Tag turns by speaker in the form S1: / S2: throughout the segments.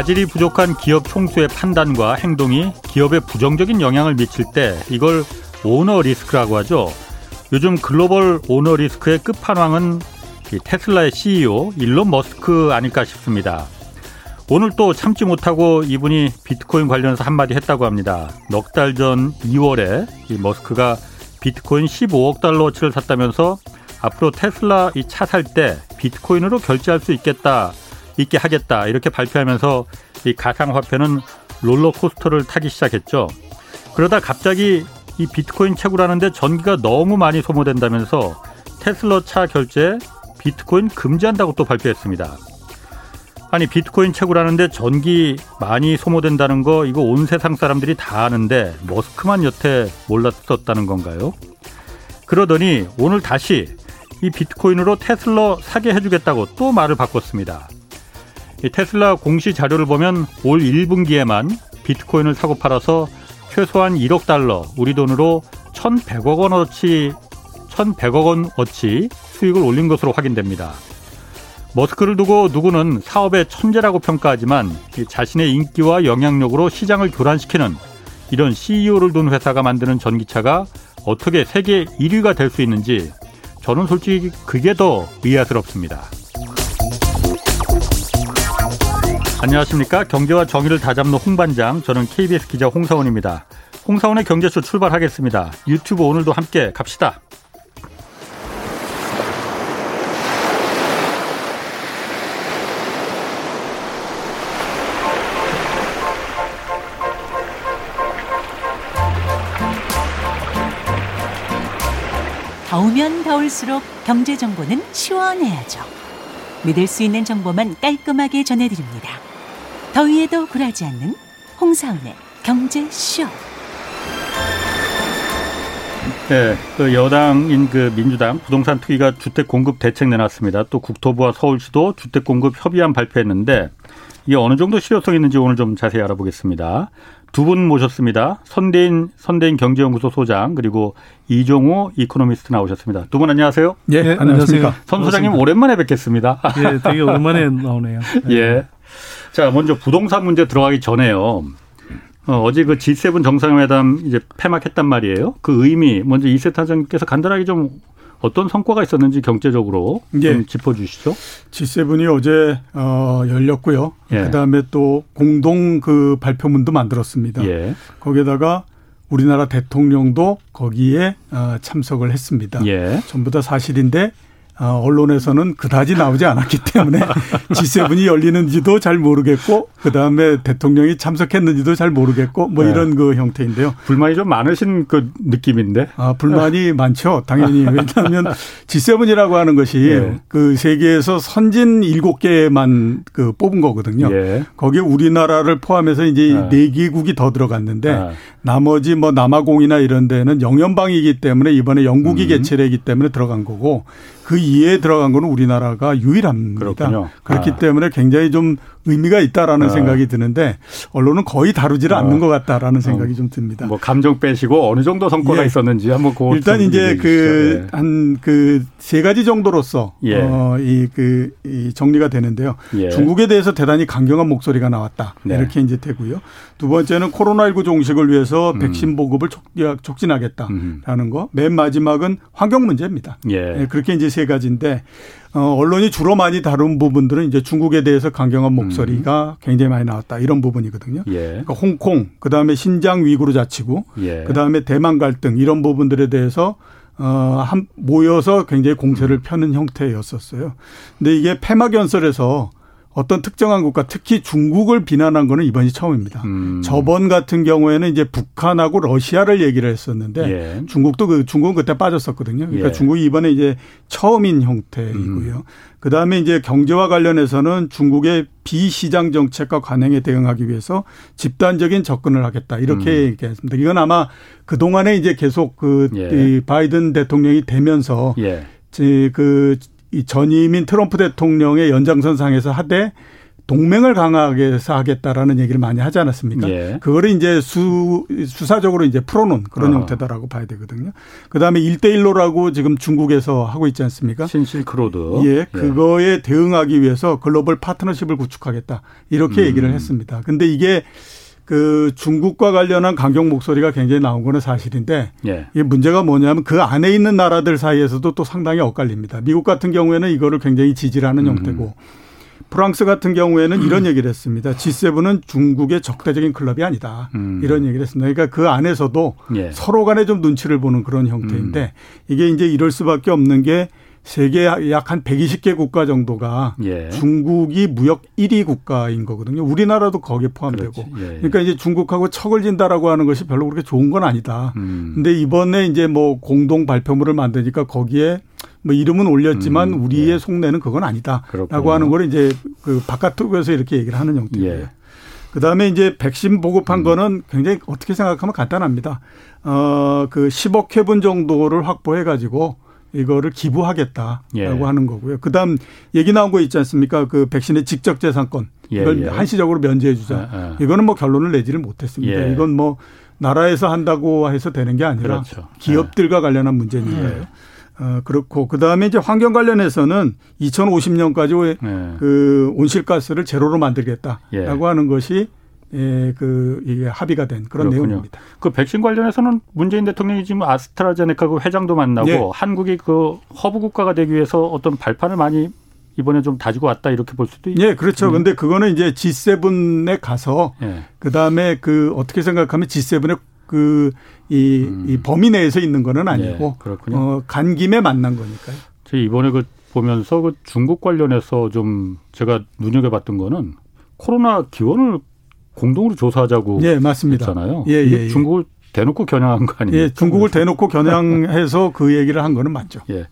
S1: 자질이 부족한 기업 총수의 판단과 행동이 기업에 부정적인 영향을 미칠 때 이걸 오너 리스크라고 하죠. 요즘 글로벌 오너 리스크의 끝판왕은 테슬라의 CEO 일론 머스크 아닐까 싶습니다. 오늘 또 참지 못하고 이분이 비트코인 관련해서 한마디 했다고 합니다. 넉 달 전 2월에 이 머스크가 비트코인 15억 달러치를 샀다면서 앞으로 테슬라 이 차 살 때 비트코인으로 결제할 수 있겠다, 있게 하겠다 이렇게 발표하면서 이 가상화폐는 롤러코스터를 타기 시작했죠. 그러다 갑자기 이 비트코인 채굴하는데 전기가 너무 많이 소모된다면서 테슬라 차 결제 비트코인 금지한다고 또 발표했습니다. 아니 비트코인 채굴하는데 전기 많이 소모된다는 거 이거 온 세상 사람들이 다 아는데 머스크만 여태 몰랐었다는 건가요? 그러더니 오늘 다시 이 비트코인으로 테슬라 사게 해주겠다고 또 말을 바꿨습니다. 이 테슬라 공시 자료를 보면 올 1분기에만 비트코인을 사고 팔아서 최소한 1억 달러, 우리 돈으로 1,100억 원어치 1,100억 원어치 수익을 올린 것으로 확인됩니다. 머스크를 두고 누구는 사업의 천재라고 평가하지만 자신의 인기와 영향력으로 시장을 교란시키는 이런 CEO를 둔 회사가 만드는 전기차가 어떻게 세계 1위가 될 수 있는지 저는 솔직히 그게 더 의아스럽습니다. 안녕하십니까. 경제와 정의를 다잡는 홍반장. 저는 KBS 기자 홍사원입니다. 홍사원의 경제쇼 출발하겠습니다. 유튜브 오늘도 함께 갑시다.
S2: 더우면 더울수록 경제 정보는 시원해야죠. 믿을 수 있는 정보만 깔끔하게 전해드립니다. 더위에도 굴하지 않는 홍사운의 경제쇼.
S1: 네, 그 여당인 그 민주당 부동산 투기가 주택 공급 대책 내놨습니다. 또 국토부와 서울시도 주택 공급 협의안 발표했는데 이게 어느 정도 실효성 있는지 오늘 좀 자세히 알아보겠습니다. 두 분 모셨습니다. 선대인 선대인 경제연구소 소장 그리고 이종호 이코노미스트 나오셨습니다. 두 분 안녕하세요.
S3: 예, 네, 안녕하십니까.
S1: 선 소장님 오랜만에 뵙겠습니다.
S3: 예, 되게 오랜만에 나오네요.
S1: 네. 예. 자, 먼저 부동산 문제 들어가기 전에요. 어, 제 그 G7 정상회담 이제 폐막했단 말이에요. 그 의미 먼저 이세 타장님께서 간단하게 좀 어떤 성과가 있었는지 경제적으로 예. 좀 짚어주시죠.
S4: G7이 어제 어, 열렸고요. 예. 그다음에 또 공동 그 발표문도 만들었습니다. 예. 거기에다가 우리나라 대통령도 거기에 어, 참석을 했습니다. 예. 전부 다 사실인데 어, 언론에서는 그다지 나오지 않았기 때문에 G7이 열리는지도 잘 모르겠고 그 다음에 대통령이 참석했는지도 잘 모르겠고 뭐 네. 이런 그 형태인데요.
S1: 불만이 좀 많으신 그 느낌인데.
S4: 아 불만이 많죠. 당연히 왜냐하면 G7이라고 하는 것이 네. 그 세계에서 선진 7개만 그 뽑은 거거든요. 예. 거기에 우리나라를 포함해서 이제 네. 4개국이 더 들어갔는데 네. 나머지 뭐 남아공이나 이런 데는 영연방이기 때문에 이번에 영국이 음. 개최되기 때문에 들어간 거고 그 이에 들어간 거는 우리나라가 유일합니다. 그렇군요. 그렇기 아. 때문에 굉장히 좀 의미가 있다라는 아. 생각이 드는데 언론은 거의 다루지를 아. 않는 것 같다라는 어. 생각이 어. 좀 듭니다.
S1: 뭐 감정 빼시고 어느 정도 성과가 예. 있었는지 한번 그
S4: 일단 이제 그 한 그 세 가지 정도로서 예. 어이그 그, 이 정리가 되는데요. 예. 중국에 대해서 대단히 강경한 목소리가 나왔다 네. 이렇게 이제 되고요. 두 번째는 코로나19 종식을 위해서 음. 백신 보급을 촉, 진하겠다라는 음. 거. 맨 마지막은 환경 문제입니다. 예. 네, 그렇게 이제 세 가지인데 어, 언론이 주로 많이 다룬 부분들은 이제 중국에 대해서 강경한 목소리가 음. 굉장히 많이 나왔다 이런 부분이거든요. 예. 그러니까 홍콩, 그 다음에 신장 위구르 자치구, 예. 그 다음에 대만 갈등 이런 부분들에 대해서 어, 한, 모여서 굉장히 공세를 음. 펴는 형태였었어요. 근데 이게 폐막 연설에서 어떤 특정한 국가, 특히 중국을 비난한 거는 이번이 처음입니다. 음. 저번 같은 경우에는 이제 북한하고 러시아를 얘기를 했었는데 예. 중국도 그 중국은 그때 빠졌었거든요. 그러니까 예. 중국이 이번에 이제 처음인 형태이고요. 음. 그 다음에 이제 경제와 관련해서는 중국의 비시장 정책과 관행에 대응하기 위해서 집단적인 접근을 하겠다 이렇게 음. 얘기했습니다. 이건 아마 그 동안에 이제 계속 그 예. 바이든 대통령이 되면서 예. 그 이 전임인 트럼프 대통령의 연장선상에서 하되 동맹을 강하게 해서 하겠다라는 얘기를 많이 하지 않았습니까? 예. 그거를 이제 수, 수사적으로 이제 풀어놓은 그런 어. 형태다라고 봐야 되거든요. 그 다음에 일대일로라고 지금 중국에서 하고 있지 않습니까?
S1: 신실크로드.
S4: 예, 예. 그거에 대응하기 위해서 글로벌 파트너십을 구축하겠다. 이렇게 음. 얘기를 했습니다. 근데 이게 그 중국과 관련한 강경 목소리가 굉장히 나온 거는 사실인데 예. 이게 문제가 뭐냐면 그 안에 있는 나라들 사이에서도 또 상당히 엇갈립니다. 미국 같은 경우에는 이거를 굉장히 지지하는 음. 형태고 프랑스 같은 경우에는 이런 얘기를 했습니다. G7은 중국의 적대적인 클럽이 아니다. 음. 이런 얘기를 했습니다. 그러니까 그 안에서도 예. 서로 간에 좀 눈치를 보는 그런 형태인데 음. 이게 이제 이럴 수밖에 없는 게 세계 약 한 120개 국가 정도가 예. 중국이 무역 1위 국가인 거거든요. 우리나라도 거기에 포함되고. 예, 예. 그러니까 이제 중국하고 척을 진다라고 하는 것이 별로 그렇게 좋은 건 아니다. 음. 근데 이번에 이제 뭐 공동 발표물을 만드니까 거기에 뭐 이름은 올렸지만 음, 우리의 예. 속내는 그건 아니다라고 하는 걸 이제 그 바깥쪽에서 이렇게 얘기를 하는 형태예요. 예. 그다음에 이제 백신 보급한 음. 거는 굉장히 어떻게 생각하면 간단합니다. 어, 그 10억 회분 정도를 확보해 가지고 이거를 기부하겠다라고 예. 하는 거고요. 그다음 얘기 나온 거 있지 않습니까? 그 백신의 직접 재산권 예, 이걸 예. 한시적으로 면제해 주자. 예, 예. 이거는 뭐 결론을 내지를 못했습니다. 예. 이건 뭐 나라에서 한다고 해서 되는 게 아니라 그렇죠. 기업들과 관련한 문제니까요. 어, 그렇고 그다음에 이제 환경 관련해서는 2050년까지 그 온실가스를 제로로 만들겠다라고 하는 것이 예, 그 이게 합의가 된 그런 그렇군요. 내용입니다.
S1: 그 백신 관련해서는 문재인 대통령이 지금 아스트라제네카 그 회장도 만나고 예. 한국이 그 허브 국가가 되기 위해서 어떤 발판을 많이 이번에 좀 다지고 왔다 이렇게 볼 수도 있죠.
S4: 예, 그렇죠. 음. 근데 그거는 이제 G7에 가서 예. 그다음에 그 어떻게 생각하면 G7의 그이 음. 이 범위 내에서 있는 거는 아니고 예, 그렇군요. 어, 간 김에 만난 거니까요.
S1: 제 이번에 그 보면서 그 중국 관련해서 좀 제가 눈여겨봤던 거는 코로나 기원을 공동으로 조사하자고
S4: 예, 맞습니다.
S1: 했잖아요. 예, 예, 예. 중국을 대놓고 겨냥한 거 아니에요? 예,
S4: 중국을 대놓고 겨냥해서 그 얘기를 한 거는 맞죠.
S1: 예.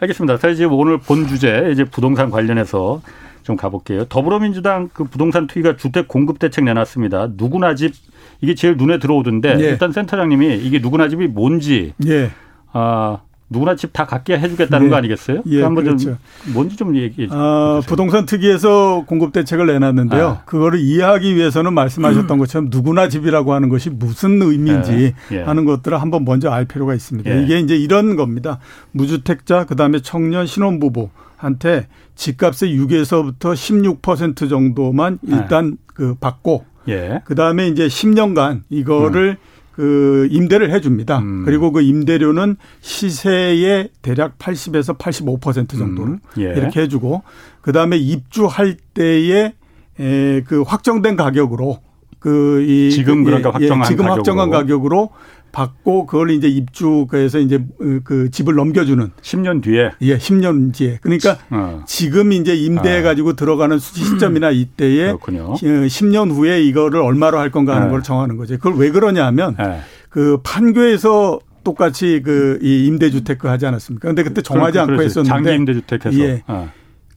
S1: 알겠습니다. 사실 지금 오늘 본 주제 이제 부동산 관련해서 좀 가볼게요. 더불어민주당 그 부동산 투기가 주택 공급 대책 내놨습니다. 누구나 집 이게 제일 눈에 들어오던데 예. 일단 센터장님이 이게 누구나 집이 뭔지 예. 아 누구나 집 다 갖게 해주겠다는 네. 거 아니겠어요? 예, 한번 그렇죠. 좀 뭔지 좀 얘기해 주세요. 아,
S4: 부동산 특위에서 공급 대책을 내놨는데요. 아. 그거를 이해하기 위해서는 말씀하셨던 음. 것처럼 누구나 집이라고 하는 것이 무슨 의미인지 예. 예. 하는 것들을 한번 먼저 알 필요가 있습니다. 예. 이게 이제 이런 겁니다. 무주택자 그다음에 청년 신혼부부 한테 집값의 6에서부터 16% 정도만 일단 예. 그 받고 예. 그다음에 이제 10년간 이거를 음. 그 임대를 해줍니다. 음. 그리고 그 임대료는 시세의 대략 80에서 85% 정도를 음. 예. 이렇게 해주고 그 다음에 입주할 때에 에, 그 확정된 가격으로 그이
S1: 지금 그러니까 예, 확정한
S4: 예, 지금 가격으로. 확정한 가격으로 받고 그걸 이제 입주해서 이제 그 집을 넘겨주는
S1: 10년 뒤에
S4: 예 10년 뒤에 그러니까 어. 지금 이제 임대해 가지고 아. 들어가는 시점이나 이때에 그렇군요. 10년 어, 후에 이거를 얼마로 할 건가 하는 네. 걸 정하는 거죠. 그걸 왜 그러냐면 네. 그 판교에서 똑같이 그 이 임대주택 그 하지 않았습니까? 근데 그때 정하지 않고 했었는데
S1: 장기 임대주택해서 예. 어.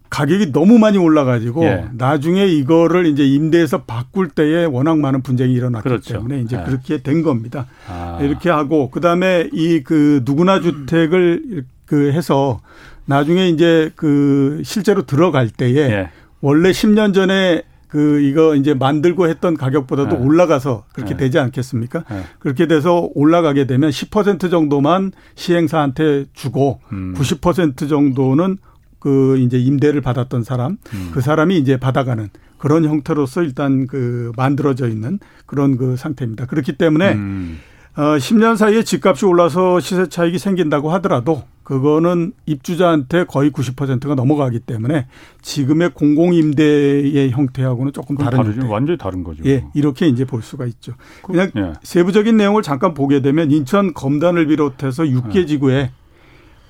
S4: 가격이 너무 많이 올라가지고 예. 나중에 이거를 이제 임대해서 바꿀 때에 워낙 많은 분쟁이 일어났기 그렇죠. 때문에 이제 예. 그렇게 된 겁니다. 아. 이렇게 하고 그다음에 이 그 누구나 주택을 그 해서 나중에 이제 그 실제로 들어갈 때에 예. 원래 10년 전에 그 이거 이제 만들고 했던 가격보다도 네. 올라가서 그렇게 네. 되지 않겠습니까? 네. 그렇게 돼서 올라가게 되면 10% 정도만 시행사한테 주고 음. 90% 정도는 그 이제 임대를 받았던 사람 음. 그 사람이 이제 받아가는 그런 형태로서 일단 그 만들어져 있는 그런 그 상태입니다. 그렇기 때문에 음. 어 10년 사이에 집값이 올라서 시세 차익이 생긴다고 하더라도 그거는 입주자한테 거의 90%가 넘어가기 때문에 지금의 공공 임대의 형태하고는 조금 다른
S1: 다르죠. 완전히 다른 거죠.
S4: 예, 이렇게 이제 볼 수가 있죠. 그, 그냥 예. 세부적인 내용을 잠깐 보게 되면 인천 검단을 비롯해서 6개 예. 지구에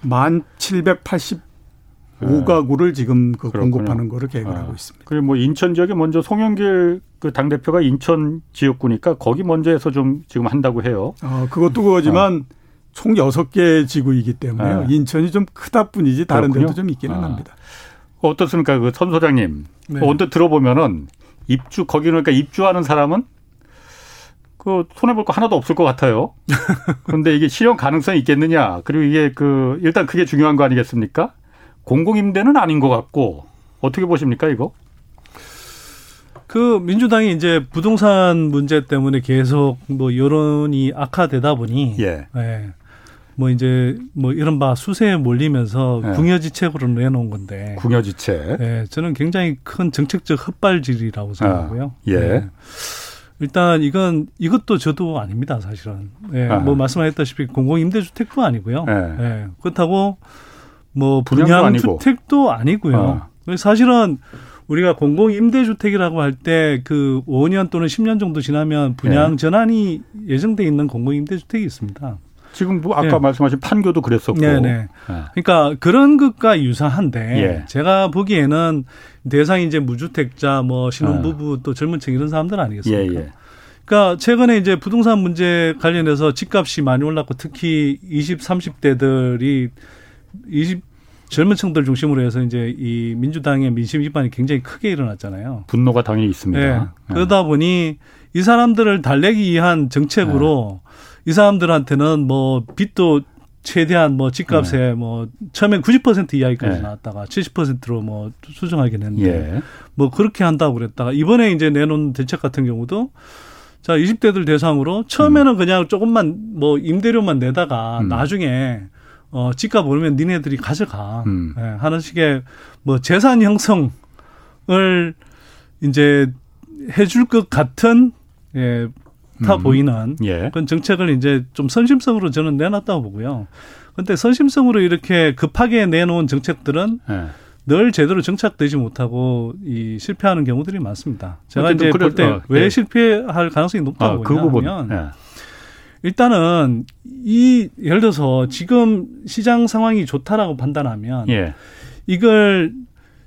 S4: 1,780 5가구를 지금 그 공급하는 거를 계획을 아. 하고 있습니다.
S1: 그리고 뭐 인천 지역에 먼저 송영길 그 당 대표가 인천 지역구니까 거기 먼저 해서 좀 지금 한다고 해요.
S4: 어, 그것도 그거지만 아. 총 6개 지구이기 때문에 아. 인천이 좀 크다 뿐이지 다른 그렇군요. 데도 좀 있기는 아. 합니다.
S1: 어떻습니까? 그 선 소장님. 네. 언뜻 들어보면은 입주 거기 그러니까 입주하는 사람은 그 손해 볼 거 하나도 없을 것 같아요. 그런데 이게 실현 가능성이 있겠느냐? 그리고 이게 그 일단 그게 중요한 거 아니겠습니까? 공공임대는 아닌 것 같고 어떻게 보십니까 이거?
S3: 그 민주당이 이제 부동산 문제 때문에 계속 뭐 여론이 악화되다 보니 예. 예. 뭐 이제 뭐 이른바 수세에 몰리면서 예. 궁여지책으로 내놓은 건데.
S1: 궁여지책.
S3: 예. 저는 굉장히 큰 정책적 헛발질이라고 생각하고요. 아,
S1: 예. 예.
S3: 일단 이건 이것도 저도 아닙니다, 사실은. 예. 아. 뭐 말씀하셨다시피 공공 임대주택도 아니고요. 예. 예. 그렇다고 뭐 분양주택도 아니고요. 아. 사실은 우리가 공공 임대주택이라고 할 때 그 5년 또는 10년 정도 지나면 분양 네. 전환이 예정돼 있는 공공 임대주택이 있습니다.
S1: 지금 뭐 아까 네. 말씀하신 판교도 그랬었고.
S3: 네네. 네. 그러니까 그런 것과 유사한데 예. 제가 보기에는 대상이 이제 무주택자, 뭐 신혼부부 아. 또 젊은 층 이런 사람들 아니겠습니까? 예, 예. 그러니까 최근에 이제 부동산 문제 관련해서 집값이 많이 올랐고 특히 20, 30대들이 20 젊은 층들 중심으로 해서 이제 이 민주당의 민심 위반이 굉장히 크게 일어났잖아요.
S1: 분노가 당연히 있습니다. 네. 네.
S3: 그러다 보니 이 사람들을 달래기 위한 정책으로 네. 이 사람들한테는 뭐 빚도 최대한 뭐 집값에 네. 뭐 처음엔 90% 이하기까지 네. 나왔다가 70%로 뭐 수정하긴 했는데 예. 뭐 그렇게 한다고 그랬다가 이번에 이제 내놓은 대책 같은 경우도 자 20대들 대상으로 처음에는 음. 그냥 조금만 뭐 임대료만 내다가 음. 나중에 어, 집값 오르면 니네들이 가져가. 음. 예, 하는 식의 뭐 재산 형성을 이제 해줄 것 같은 예, 타 음. 보이는 예. 그런 정책을 이제 좀 선심성으로 저는 내놨다고 보고요. 근데 선심성으로 이렇게 급하게 내놓은 정책들은 예. 늘 제대로 정착되지 못하고 이 실패하는 경우들이 많습니다. 제가 이제 볼 때왜 어, 예. 실패할 가능성이 높다고 아, 그 보냐면 예. 일단은 이 예를 들어서 지금 시장 상황이 좋다라고 판단하면 예. 이걸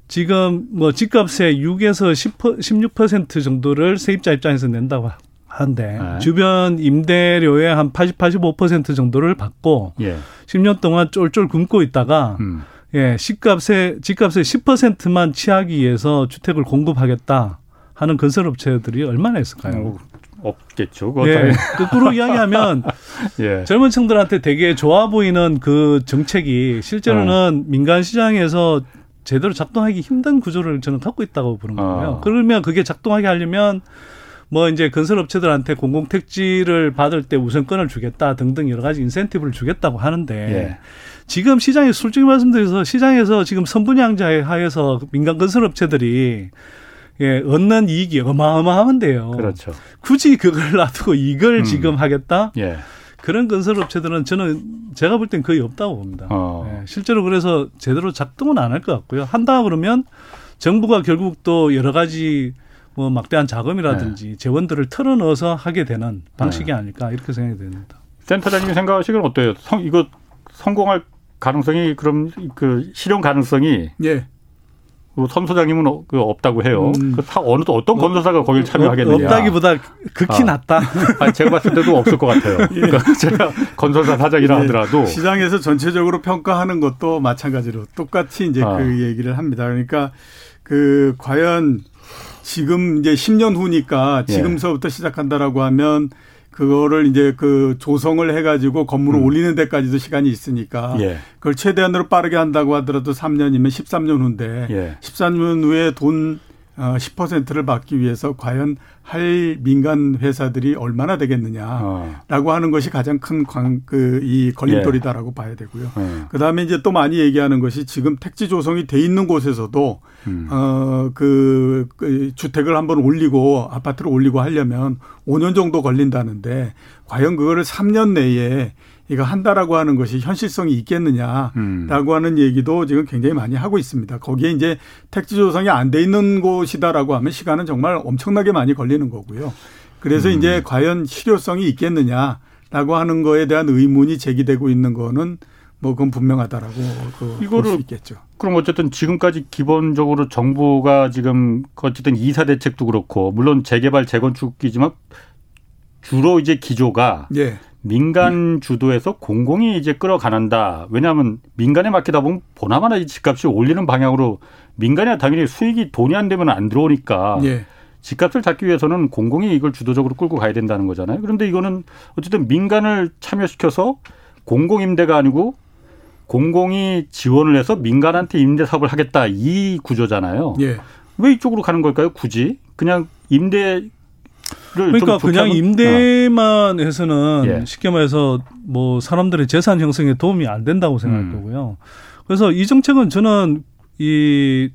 S3: 지금 뭐 집값의 6에서 10% 16% 정도를 세입자 입장에서 낸다고 하는데 네. 주변 임대료의 한 80, 85% 정도를 받고 예. 10년 동안 쫄쫄 굶고 있다가 음. 예, 집값의 집값의 10%만 취하기 위해서 주택을 공급하겠다 하는 건설업체들이 얼마나 있을까요? 어,
S1: 없겠죠.
S3: 예, 거꾸로 이야기하면 예. 젊은 층들한테 되게 좋아 보이는 그 정책이 실제로는 어. 민간 시장에서 제대로 작동하기 힘든 구조를 저는 갖고 있다고 보는 거예요. 어. 그러면 그게 작동하게 하려면 뭐 이제 건설업체들한테 공공택지를 받을 때 우선권을 주겠다 등등 여러 가지 인센티브를 주겠다고 하는데 예. 지금 시장에 솔직히 말씀드려서 시장에서 지금 선분양자에 하에서 민간 건설업체들이 예, 얻는 이익이 어마어마한데요.
S1: 그렇죠.
S3: 굳이 그걸 놔두고 이걸 음. 지금 하겠다? 예. 그런 건설업체들은 저는 제가 볼 땐 거의 없다고 봅니다. 어. 예, 실제로 그래서 제대로 작동은 안 할 것 같고요. 한다 그러면 정부가 결국 또 여러 가지 뭐 막대한 자금이라든지 네. 재원들을 털어넣어서 하게 되는 방식이 네. 아닐까 이렇게 생각이 됩니다.
S1: 센터장님이 생각하시기는 어때요? 성, 이거 성공할 가능성이 그럼 그 실현 가능성이 예. 선 소장님은 어, 그 없다고 해요. 음. 그 어느 어떤 어, 건설사가 거길 참여하겠느냐?
S3: 없다기보다 극히 아. 낮다.
S1: 아니, 제가 봤을 때도 없을 것 같아요. 예. 그러니까 제가 건설사 사장이라 예. 하더라도
S4: 시장에서 전체적으로 평가하는 것도 마찬가지로 똑같이 이제 아. 그 얘기를 합니다. 그러니까 그 과연 지금 이제 10년 후니까 예. 지금서부터 예. 시작한다라고 하면 그거를 이제 그 조성을 해가지고 건물을 음. 올리는 데까지도 시간이 있으니까 예. 그걸 최대한으로 빠르게 한다고 하더라도 3년이면 13년 후인데 예. 13년 후에 돈 어, 10%를 받기 위해서 과연 할 민간 회사들이 얼마나 되겠느냐라고 어. 하는 것이 가장 큰 그 이 걸림돌이다라고 예. 봐야 되고요. 예. 그다음에 이제 또 많이 얘기하는 것이 지금 택지 조성이 돼 있는 곳에서도 음. 어그 그 주택을 한번 올리고 아파트를 올리고 하려면 5년 정도 걸린다는데 과연 그거를 3년 내에 이거 한다라고 하는 것이 현실성이 있겠느냐라고 음. 하는 얘기도 지금 굉장히 많이 하고 있습니다. 거기에 이제 택지 조성이 안 돼 있는 곳이다라고 하면 시간은 정말 엄청나게 많이 걸리는 거고요. 그래서 음. 이제 과연 실효성이 있겠느냐라고 하는 거에 대한 의문이 제기되고 있는 거는 뭐 그건 분명하다라고 그 이거를 수 있겠죠.
S1: 그럼 어쨌든 지금까지 기본적으로 정부가 지금 어쨌든 이사 대책도 그렇고 물론 재개발 재건축이지만 주로 이제 기조가 예. 민간 주도에서 공공이 이제 끌어가는다. 왜냐하면 민간에 맡기다 보면 보나마나 이 집값이 올리는 방향으로 민간에 당연히 수익이 돈이 안 되면 안 들어오니까 예. 집값을 잡기 위해서는 공공이 이걸 주도적으로 끌고 가야 된다는 거잖아요. 그런데 이거는 어쨌든 민간을 참여시켜서 공공 임대가 아니고 공공이 지원을 해서 민간한테 임대 사업을 하겠다 이 구조잖아요. 예. 왜 이쪽으로 가는 걸까요? 굳이 그냥 임대
S3: 그러니까 그냥 임대만 해서는 예. 쉽게 말해서 뭐 사람들의 재산 형성에 도움이 안 된다고 생각할 음. 거고요. 그래서 이 정책은 저는 이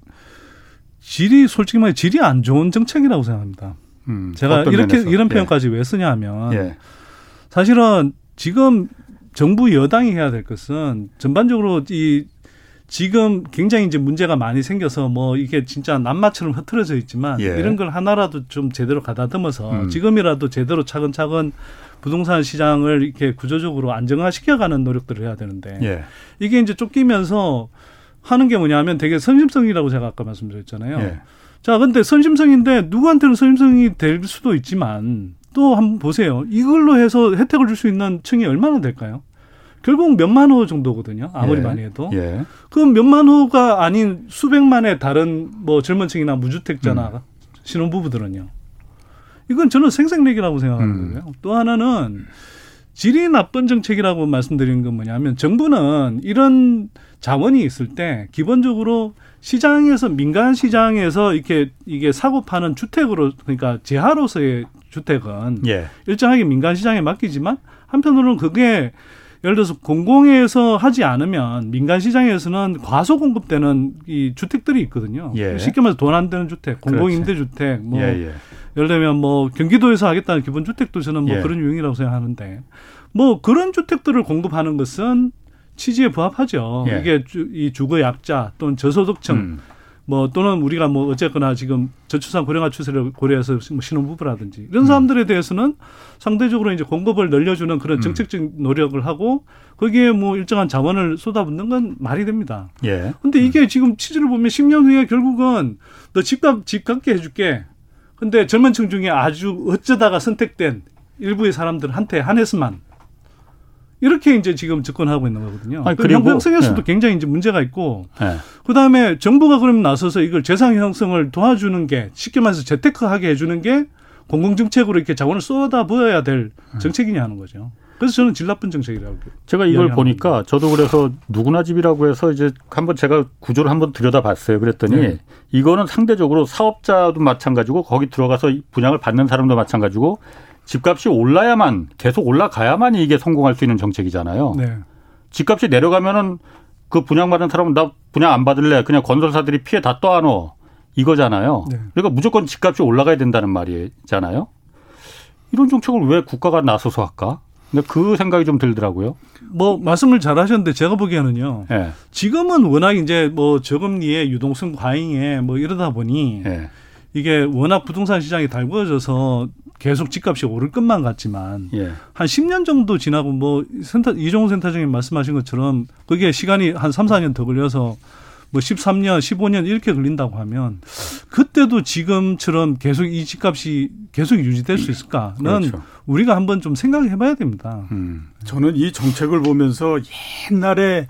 S3: 질이 솔직히 말해 질이 안 좋은 정책이라고 생각합니다. 음, 제가 이렇게 면에서? 이런 표현까지 예. 왜 쓰냐면 예. 사실은 지금 정부 여당이 해야 될 것은 전반적으로 이 지금 굉장히 이제 문제가 많이 생겨서 뭐 이게 진짜 남마처럼 흐트러져 있지만 예. 이런 걸 하나라도 좀 제대로 가다듬어서 음. 지금이라도 제대로 차근차근 부동산 시장을 이렇게 구조적으로 안정화시켜가는 노력들을 해야 되는데 예. 이게 이제 쫓기면서 하는 게 뭐냐면 되게 선심성이라고 제가 아까 말씀드렸잖아요. 예. 자, 근데 선심성인데 누구한테는 선심성이 될 수도 있지만 또 한번 보세요. 이걸로 해서 혜택을 줄 수 있는 층이 얼마나 될까요? 결국 몇만 호 정도거든요. 아무리 예. 많이 해도. 예. 그럼 몇만 호가 아닌 수백만의 다른 뭐 젊은 층이나 무주택자나 음. 신혼부부들은요. 이건 저는 생색내기라고 생각하는 음. 거고요. 또 하나는 질이 나쁜 정책이라고 말씀드린 건 뭐냐면 정부는 이런 자원이 있을 때 기본적으로 시장에서 민간 시장에서 이렇게 이게 사고 파는 주택으로 그러니까 재하로서의 주택은 예. 일정하게 민간 시장에 맡기지만 한편으로는 그게 예를 들어서 공공에서 하지 않으면 민간 시장에서는 과소 공급되는 이 주택들이 있거든요. 예. 쉽게 말해서 돈 안 되는 주택, 공공 임대 주택, 뭐 예, 예. 예를 들면 뭐 경기도에서 하겠다는 기본 주택도 저는 뭐 예. 그런 유형이라고 생각하는데 뭐 그런 주택들을 공급하는 것은 취지에 부합하죠. 예. 이게 주, 이 주거 약자 또는 저소득층 음. 뭐 또는 우리가 뭐 어쨌거나 지금 저출산 고령화 추세를 고려해서 뭐 신혼부부라든지 이런 음. 사람들에 대해서는 상대적으로 이제 공급을 늘려주는 그런 음. 정책적 노력을 하고 거기에 뭐 일정한 자원을 쏟아붓는 건 말이 됩니다. 예. 근데 이게 음. 지금 취지를 보면 10년 후에 결국은 너 집값 집 갖게 해줄게. 근데 젊은 층 중에 아주 어쩌다가 선택된 일부의 사람들한테 한해서만 이렇게 이제 지금 접근하고 있는 거거든요. 아니, 그 형평성에서도 네. 굉장히 이제 문제가 있고, 네. 그 다음에 정부가 그럼 나서서 이걸 재산 형성을 도와주는 게 쉽게 말해서 재테크하게 해주는 게 공공정책으로 이렇게 자원을 쏟아부어야 될 네. 정책이냐 하는 거죠. 그래서 저는 질 나쁜 정책이라고.
S1: 제가 이걸 보니까 겁니다. 저도 그래서 누구나 집이라고 해서 이제 한번 제가 구조를 한번 들여다봤어요. 그랬더니 네. 이거는 상대적으로 사업자도 마찬가지고 거기 들어가서 분양을 받는 사람도 마찬가지고 집값이 올라야만 계속 올라가야만 이게 성공할 수 있는 정책이잖아요. 네. 집값이 내려가면은 그 분양받은 사람은 나 분양 안 받을래. 그냥 건설사들이 피해 다 떠안어. 이거잖아요. 네. 그러니까 무조건 집값이 올라가야 된다는 말이잖아요. 이런 정책을 왜 국가가 나서서 할까? 근데 그 생각이 좀 들더라고요.
S3: 뭐 말씀을 잘 하셨는데 제가 보기에는요. 네. 지금은 워낙 이제 뭐 저금리에 유동성 과잉에 뭐 이러다 보니 네. 이게 워낙 부동산 시장이 달구어져서 계속 집값이 오를 것만 같지만 예. 한 10년 정도 지나고 뭐 센터 이종호 센터장님 말씀하신 것처럼 그게 시간이 한 3, 4년 더 걸려서 뭐 13년, 15년 이렇게 걸린다고 하면 그때도 지금처럼 계속 이 집값이 계속 유지될 수 있을까는 그렇죠. 우리가 한번 좀 생각해 봐야 됩니다. 음.
S4: 저는 이 정책을 보면서 옛날에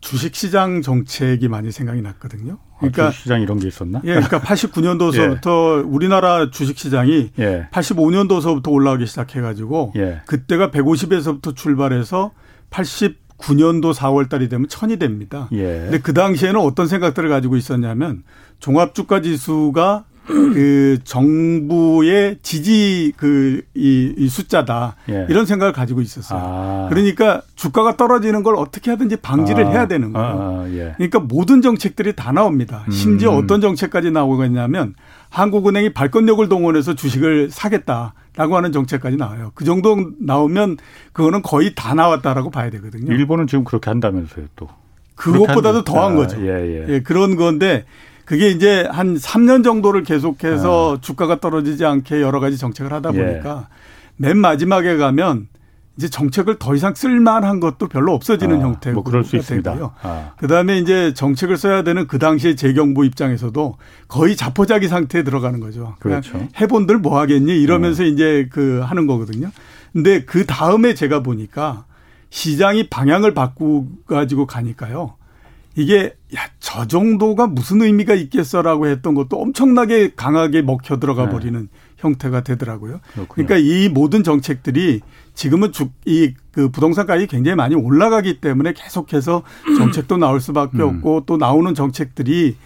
S4: 주식시장 정책이 많이 생각이 났거든요.
S1: 아, 그러니까 주식시장 이런 게 있었나?
S4: 예, 그러니까 89년도서부터 예. 우리나라 주식시장이 예. 85년도서부터 올라오기 시작해가지고 예. 그때가 150에서부터 출발해서 89년도 4월 달이 되면 천이 됩니다. 예. 근데 그 당시에는 어떤 생각들을 가지고 있었냐면 종합주가 지수가 그 정부의 지지 그이 이 숫자다 예. 이런 생각을 가지고 있었어요. 아. 그러니까 주가가 떨어지는 걸 어떻게 하든지 방지를 아. 해야 되는 거예요. 아, 아 예. 그러니까 모든 정책들이 다 나옵니다. 음. 심지어 어떤 정책까지 나오겠냐면 한국은행이 발권력을 동원해서 주식을 사겠다라고 하는 정책까지 나와요. 그 정도 나오면 그거는 거의 다 나왔다라고 봐야 되거든요.
S1: 일본은 지금 그렇게 한다면서요, 또.
S4: 그것보다도 더한 거죠. 예, 예. 예, 그런 건데 그게 이제 한 3년 정도를 계속해서 아. 주가가 떨어지지 않게 여러 가지 정책을 하다 예. 보니까 예. 맨 마지막에 가면 이제 정책을 더 이상 쓸만한 것도 별로 없어지는 아, 형태고 뭐
S1: 그럴 수 있습니다.
S4: 아. 그다음에 이제 정책을 써야 되는 그 당시에 재경부 입장에서도 거의 자포자기 상태에 들어가는 거죠. 그렇죠. 해본들 뭐 하겠니 이러면서 음. 이제 그 하는 거거든요. 근데 그 다음에 제가 보니까 시장이 방향을 바꾸고 가지고 가니까요. 이게 야, 저 정도가 무슨 의미가 있겠어라고 했던 것도 엄청나게 강하게 먹혀 들어가 네. 버리는 형태가 되더라고요. 그렇군요. 그러니까 이 모든 정책들이 지금은 이그 부동산 가격이 굉장히 많이 올라가기 때문에 계속해서 정책도 나올 수밖에 음. 없고 또 나오는 정책들이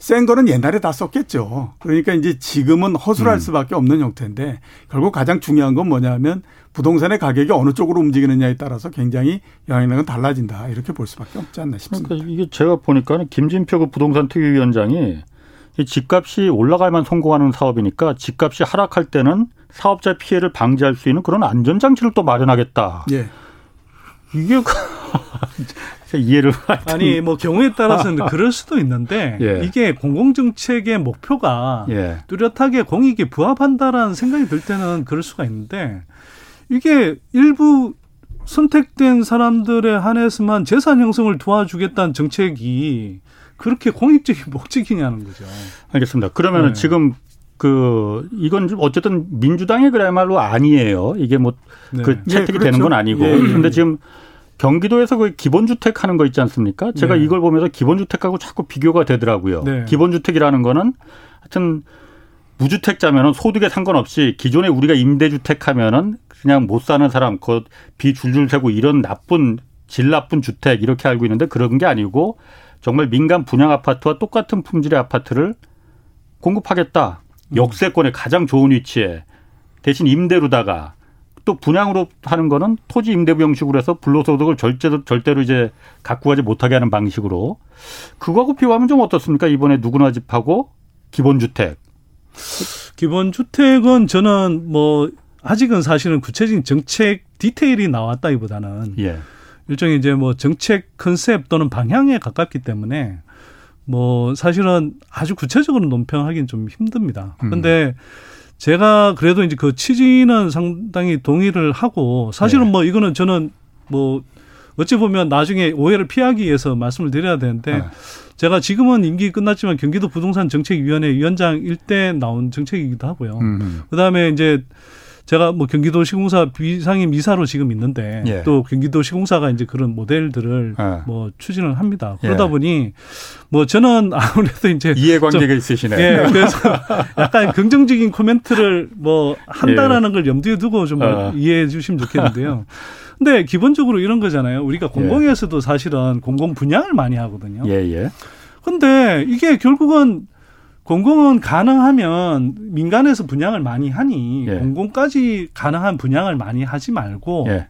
S4: 센 거는 옛날에 다 썼겠죠. 그러니까 이제 지금은 허술할 음. 수밖에 없는 형태인데 결국 가장 중요한 건 뭐냐면 부동산의 가격이 어느 쪽으로 움직이느냐에 따라서 굉장히 영향력은 달라진다 이렇게 볼 수밖에 없지 않나 싶습니다.
S1: 그러니까 이게 제가 보니까 김진표 그 부동산 특위위원장이 이 집값이 올라가야만 성공하는 사업이니까 집값이 하락할 때는 사업자 피해를 방지할 수 있는 그런 안전 장치를 또 마련하겠다. 예. 이게 이해를
S3: 아니 뭐 경우에 따라서는 그럴 수도 있는데 예. 이게 공공정책의 목표가 예. 뚜렷하게 공익에 부합한다라는 생각이 들 때는 그럴 수가 있는데 이게 일부 선택된 사람들에 한해서만 재산 형성을 도와주겠다는 정책이 그렇게 공익적인 목적이냐는 거죠.
S1: 알겠습니다. 그러면 네. 지금 그 이건 어쨌든 민주당의 그야말로 아니에요. 이게 뭐그 네. 그 채택이 네, 그렇죠. 되는 건 아니고. 예, 예. 근데 지금 경기도에서 그 기본주택 하는 거 있지 않습니까? 제가 네. 이걸 보면서 기본주택하고 자꾸 비교가 되더라고요. 네. 기본주택이라는 거는 하여튼 무주택자면은 소득에 상관없이 기존에 우리가 임대주택 하면은 그냥 못 사는 사람, 그비 줄줄 세고 이런 나쁜 질 나쁜 주택 이렇게 알고 있는데 그런 게 아니고 정말 민간 분양 아파트와 똑같은 품질의 아파트를 공급하겠다. 음. 역세권의 가장 좋은 위치에 대신 임대로다가 또 분양으로 하는 거는 토지 임대부 형식으로 해서 불로소득을 절대로 절대로 이제 갖고 가지 못하게 하는 방식으로 그거하고 비교하면 좀 어떻습니까? 이번에 누구나 집하고 기본주택.
S3: 기본주택은 저는 뭐 아직은 사실은 구체적인 정책 디테일이 나왔다기보다는 예. 일종의 이제 뭐 정책 컨셉 또는 방향에 가깝기 때문에 뭐 사실은 아주 구체적으로 논평하기는 좀 힘듭니다. 그런데 음. 제가 그래도 이제 그 취지는 상당히 동의를 하고 사실은 네. 뭐 이거는 저는 뭐 어찌 보면 나중에 오해를 피하기 위해서 말씀을 드려야 되는데 네. 제가 지금은 임기 끝났지만 경기도 부동산 정책위원회 위원장일 때 나온 정책이기도 하고요. 음. 그다음에 이제 제가 뭐 경기도 시공사 비상임 이사로 지금 있는데 예. 또 경기도 시공사가 이제 그런 모델들을 예. 뭐 추진을 합니다. 그러다 예. 보니 뭐 저는 아무래도 이제
S1: 이해관계가 있으시네.
S3: 예. 그래서 약간 긍정적인 코멘트를 뭐 한다라는 예. 걸 염두에 두고 좀 어. 이해해 주시면 좋겠는데요. 근데 기본적으로 이런 거잖아요. 우리가 예. 공공에서도 사실은 공공 분양을 많이 하거든요. 예, 예. 근데 이게 결국은 공공은 가능하면 민간에서 분양을 많이 하니 예. 공공까지 가능한 분양을 많이 하지 말고 예.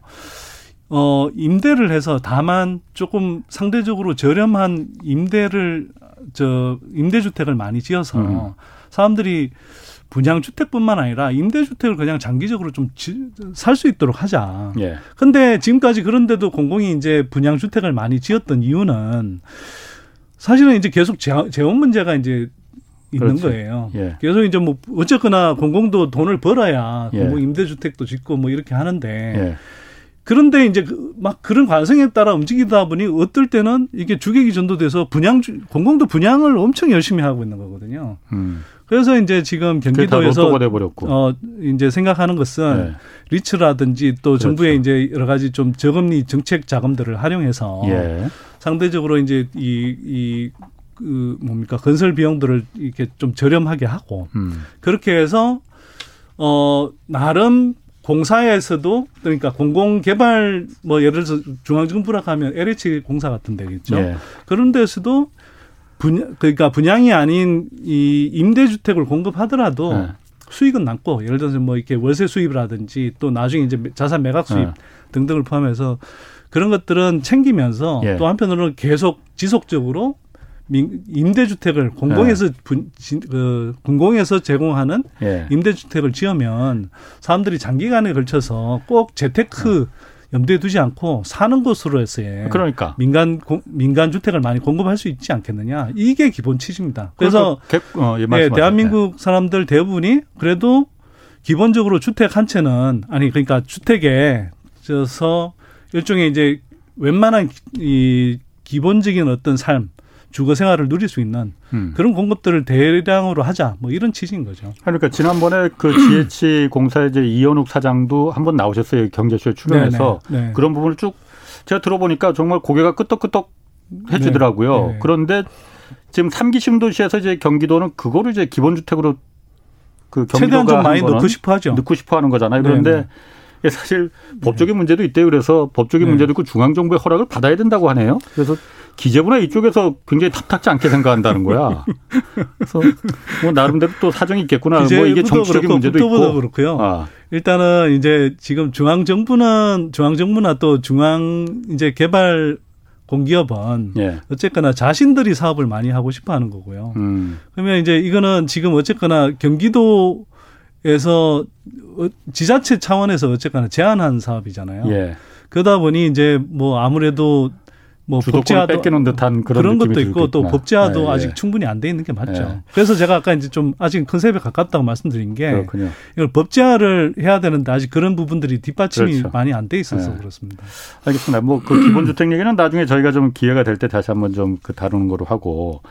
S3: 어 임대를 해서 다만 조금 상대적으로 저렴한 임대를 저 임대주택을 많이 지어서 음. 사람들이 분양 주택뿐만 아니라 임대 주택을 그냥 장기적으로 좀 살 수 있도록 하자. 예. 근데 지금까지 그런데도 공공이 이제 분양 주택을 많이 지었던 이유는 사실은 이제 계속 재원 문제가 이제 있는 그렇지. 거예요. 예. 그래서 이제 뭐 어쨌거나 공공도 돈을 벌어야 예. 공공 임대주택도 짓고 뭐 이렇게 하는데 예. 그런데 이제 그막 그런 관성에 따라 움직이다 보니 어떨 때는 이게 주객이 전도돼서 분양 공공도 분양을 엄청 열심히 하고 있는 거거든요. 음. 그래서 이제 지금 경기도에서 어 이제 생각하는 것은 네. 리츠라든지 또 그렇죠. 정부의 이제 여러 가지 좀 저금리 정책 자금들을 활용해서 예. 상대적으로 이제 이 이 그 뭡니까 건설 비용들을 이렇게 좀 저렴하게 하고 음. 그렇게 해서 어 나름 공사에서도 그러니까 공공 개발 뭐 예를 들어서 중앙정부라 하면 LH 공사 같은 데겠죠. 예. 그런 데서도 분양 그러니까 분양이 아닌 이 임대 주택을 공급하더라도 예. 수익은 남고 예를 들어서 뭐 이렇게 월세 수입이라든지 또 나중에 이제 자산 매각 수입 예. 등등을 포함해서 그런 것들은 챙기면서 예. 또 한편으로는 계속 지속적으로 임대주택을 공공에서 네. 분, 그, 공공에서 제공하는 네. 임대주택을 지으면 사람들이 장기간에 걸쳐서 꼭 재테크 네. 염두에 두지 않고 사는 곳으로 해서의 그러니까 민간 공, 민간 주택을 많이 공급할 수 있지 않겠느냐 이게 기본 취지입니다. 그래서 어, 예, 네, 대한민국 사람들 대부분이 그래도 기본적으로 주택 한 채는 아니 그러니까 주택에 져서 일종의 이제 웬만한 이 기본적인 어떤 삶 주거 생활을 누릴 수 있는 음. 그런 공급들을 대량으로 하자 뭐 이런 취지인 거죠.
S1: 그러니까 지난번에 그 GH 공사 이제 이현욱 사장도 한번 나오셨어요 경제쇼에 출연해서 네네. 네. 그런 부분을 쭉 제가 들어보니까 정말 고개가 끄덕끄덕 해지더라고요. 네. 네. 그런데 지금 삼기 신도시에서 이제 경기도는 그거를 이제 기본주택으로 그
S3: 최대한 좀 많이 넣고 싶어 하죠.
S1: 넣고 싶어 하는 거잖아요. 그런데 네네. 네. 사실 법적인 문제도 있대요. 그래서 법적인 문제도 있고 중앙정부의 허락을 받아야 된다고 하네요. 그래서 기재부나 이쪽에서 굉장히 탐탁지 않게 생각한다는 거야. 그래서 뭐 나름대로 또 사정이 있겠구나. 뭐 이게 정치적인 그렇고, 문제도 있고.
S3: 그렇고요. 아. 일단은 이제 지금 중앙 정부는 중앙 정부나 또 중앙 이제 개발 공기업은 예. 어쨌거나 자신들이 사업을 많이 하고 싶어 하는 거고요. 음. 그러면 이제 이거는 지금 어쨌거나 경기도에서 어, 지자체 차원에서 어쨌거나 제한한 사업이잖아요. 예. 그러다 보니 이제 뭐 아무래도
S1: 뭐 법제화도 뺏기는 듯한 그런,
S3: 그런 것도 있고 또 법제화도 네, 아직 네. 충분히 안 돼 있는 게 맞죠. 네. 그래서 제가 아까 이제 좀 아직 컨셉에 가깝다고 말씀드린 게 그렇군요. 이걸 법제화를 해야 되는데 아직 그런 부분들이 뒷받침이 그렇죠. 많이 안 돼 있어서 네. 그렇습니다.
S1: 알겠습니다. 뭐 그 기본주택 얘기는 나중에 저희가 좀 기회가 될 때 다시 한번 좀 그 다루는 거로 하고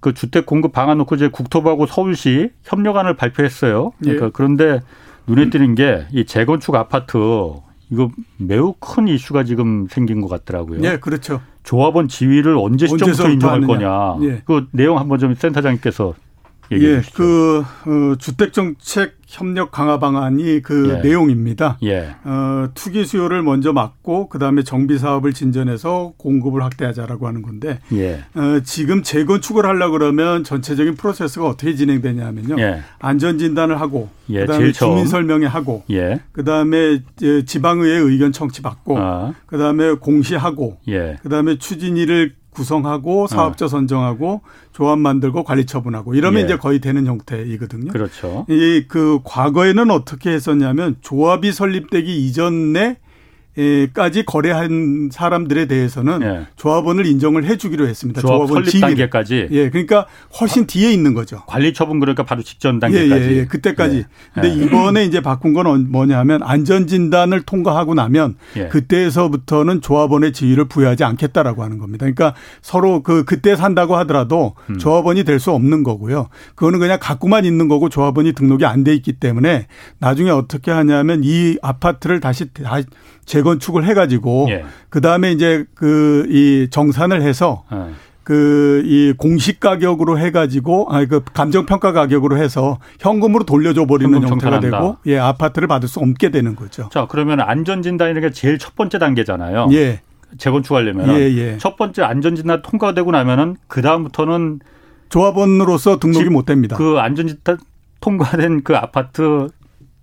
S1: 그 주택 공급 방안 놓고 이제 국토부하고 서울시 협력안을 발표했어요. 그러니까 예. 그런데 눈에 띄는 게 이 재건축 아파트 이거 매우 큰 이슈가 지금 생긴 것 같더라고요.
S4: 네, 그렇죠.
S1: 조합원 지위를 언제 시점부터 인정할 거냐. 네. 그 내용 한번 좀 센터장님께서 얘기해 예, 주시죠.
S4: 그 어, 주택 정책 협력 강화 방안이 그 예. 내용입니다. 예. 어, 투기 수요를 먼저 막고 그다음에 정비 사업을 진전해서 공급을 확대하자라고 하는 건데 예. 어, 지금 재건축을 하려 그러면 전체적인 프로세스가 어떻게 진행되냐면요. 예. 안전 진단을 하고 예, 그다음에 주민 설명회 하고 예. 그다음에 지방의회 의견 청취 받고 아. 그다음에 공시하고 그다음에 추진위를 구성하고 사업자 어. 선정하고 조합 만들고 관리 처분하고 이러면 예. 이제 거의 되는 형태이거든요.
S1: 그렇죠.
S4: 이 그 과거에는 어떻게 했었냐면 조합이 설립되기 이전에 까지 거래한 사람들에 대해서는 예. 조합원을 인정을 해주기로 했습니다.
S1: 조합 조합원 설립 지위를. 단계까지.
S4: 예, 그러니까 훨씬 아, 뒤에 있는 거죠.
S1: 관리 처분 그러니까 바로 직전 단계까지.
S4: 예, 예, 예. 그때까지. 예. 근데 예. 이번에 이제 바꾼 건 뭐냐면 안전 진단을 통과하고 나면 예. 그때서부터는 조합원의 지위를 부여하지 않겠다라고 하는 겁니다. 그러니까 서로 그 그때 산다고 하더라도 음. 조합원이 될 수 없는 거고요. 그거는 그냥 갖고만 있는 거고 조합원이 등록이 안 돼 있기 때문에 나중에 어떻게 하냐면 이 아파트를 다시 다시 재건축을 해가지고 예. 그 다음에 이제 그 이 정산을 해서 예. 그이 공식 가격으로 해가지고 아니 그 감정 평가 가격으로 해서 현금으로 돌려줘 버리는 형태가 되고 예 아파트를 받을 수 없게 되는 거죠.
S1: 자 그러면 안전 진단이라는 게 제일 첫 번째 단계잖아요. 예. 재건축하려면 예, 예. 첫 번째 안전 진단 통과되고 나면은 그 다음부터는
S4: 조합원으로서 등록이 못 됩니다.
S1: 그 안전 진단 통과된 그 아파트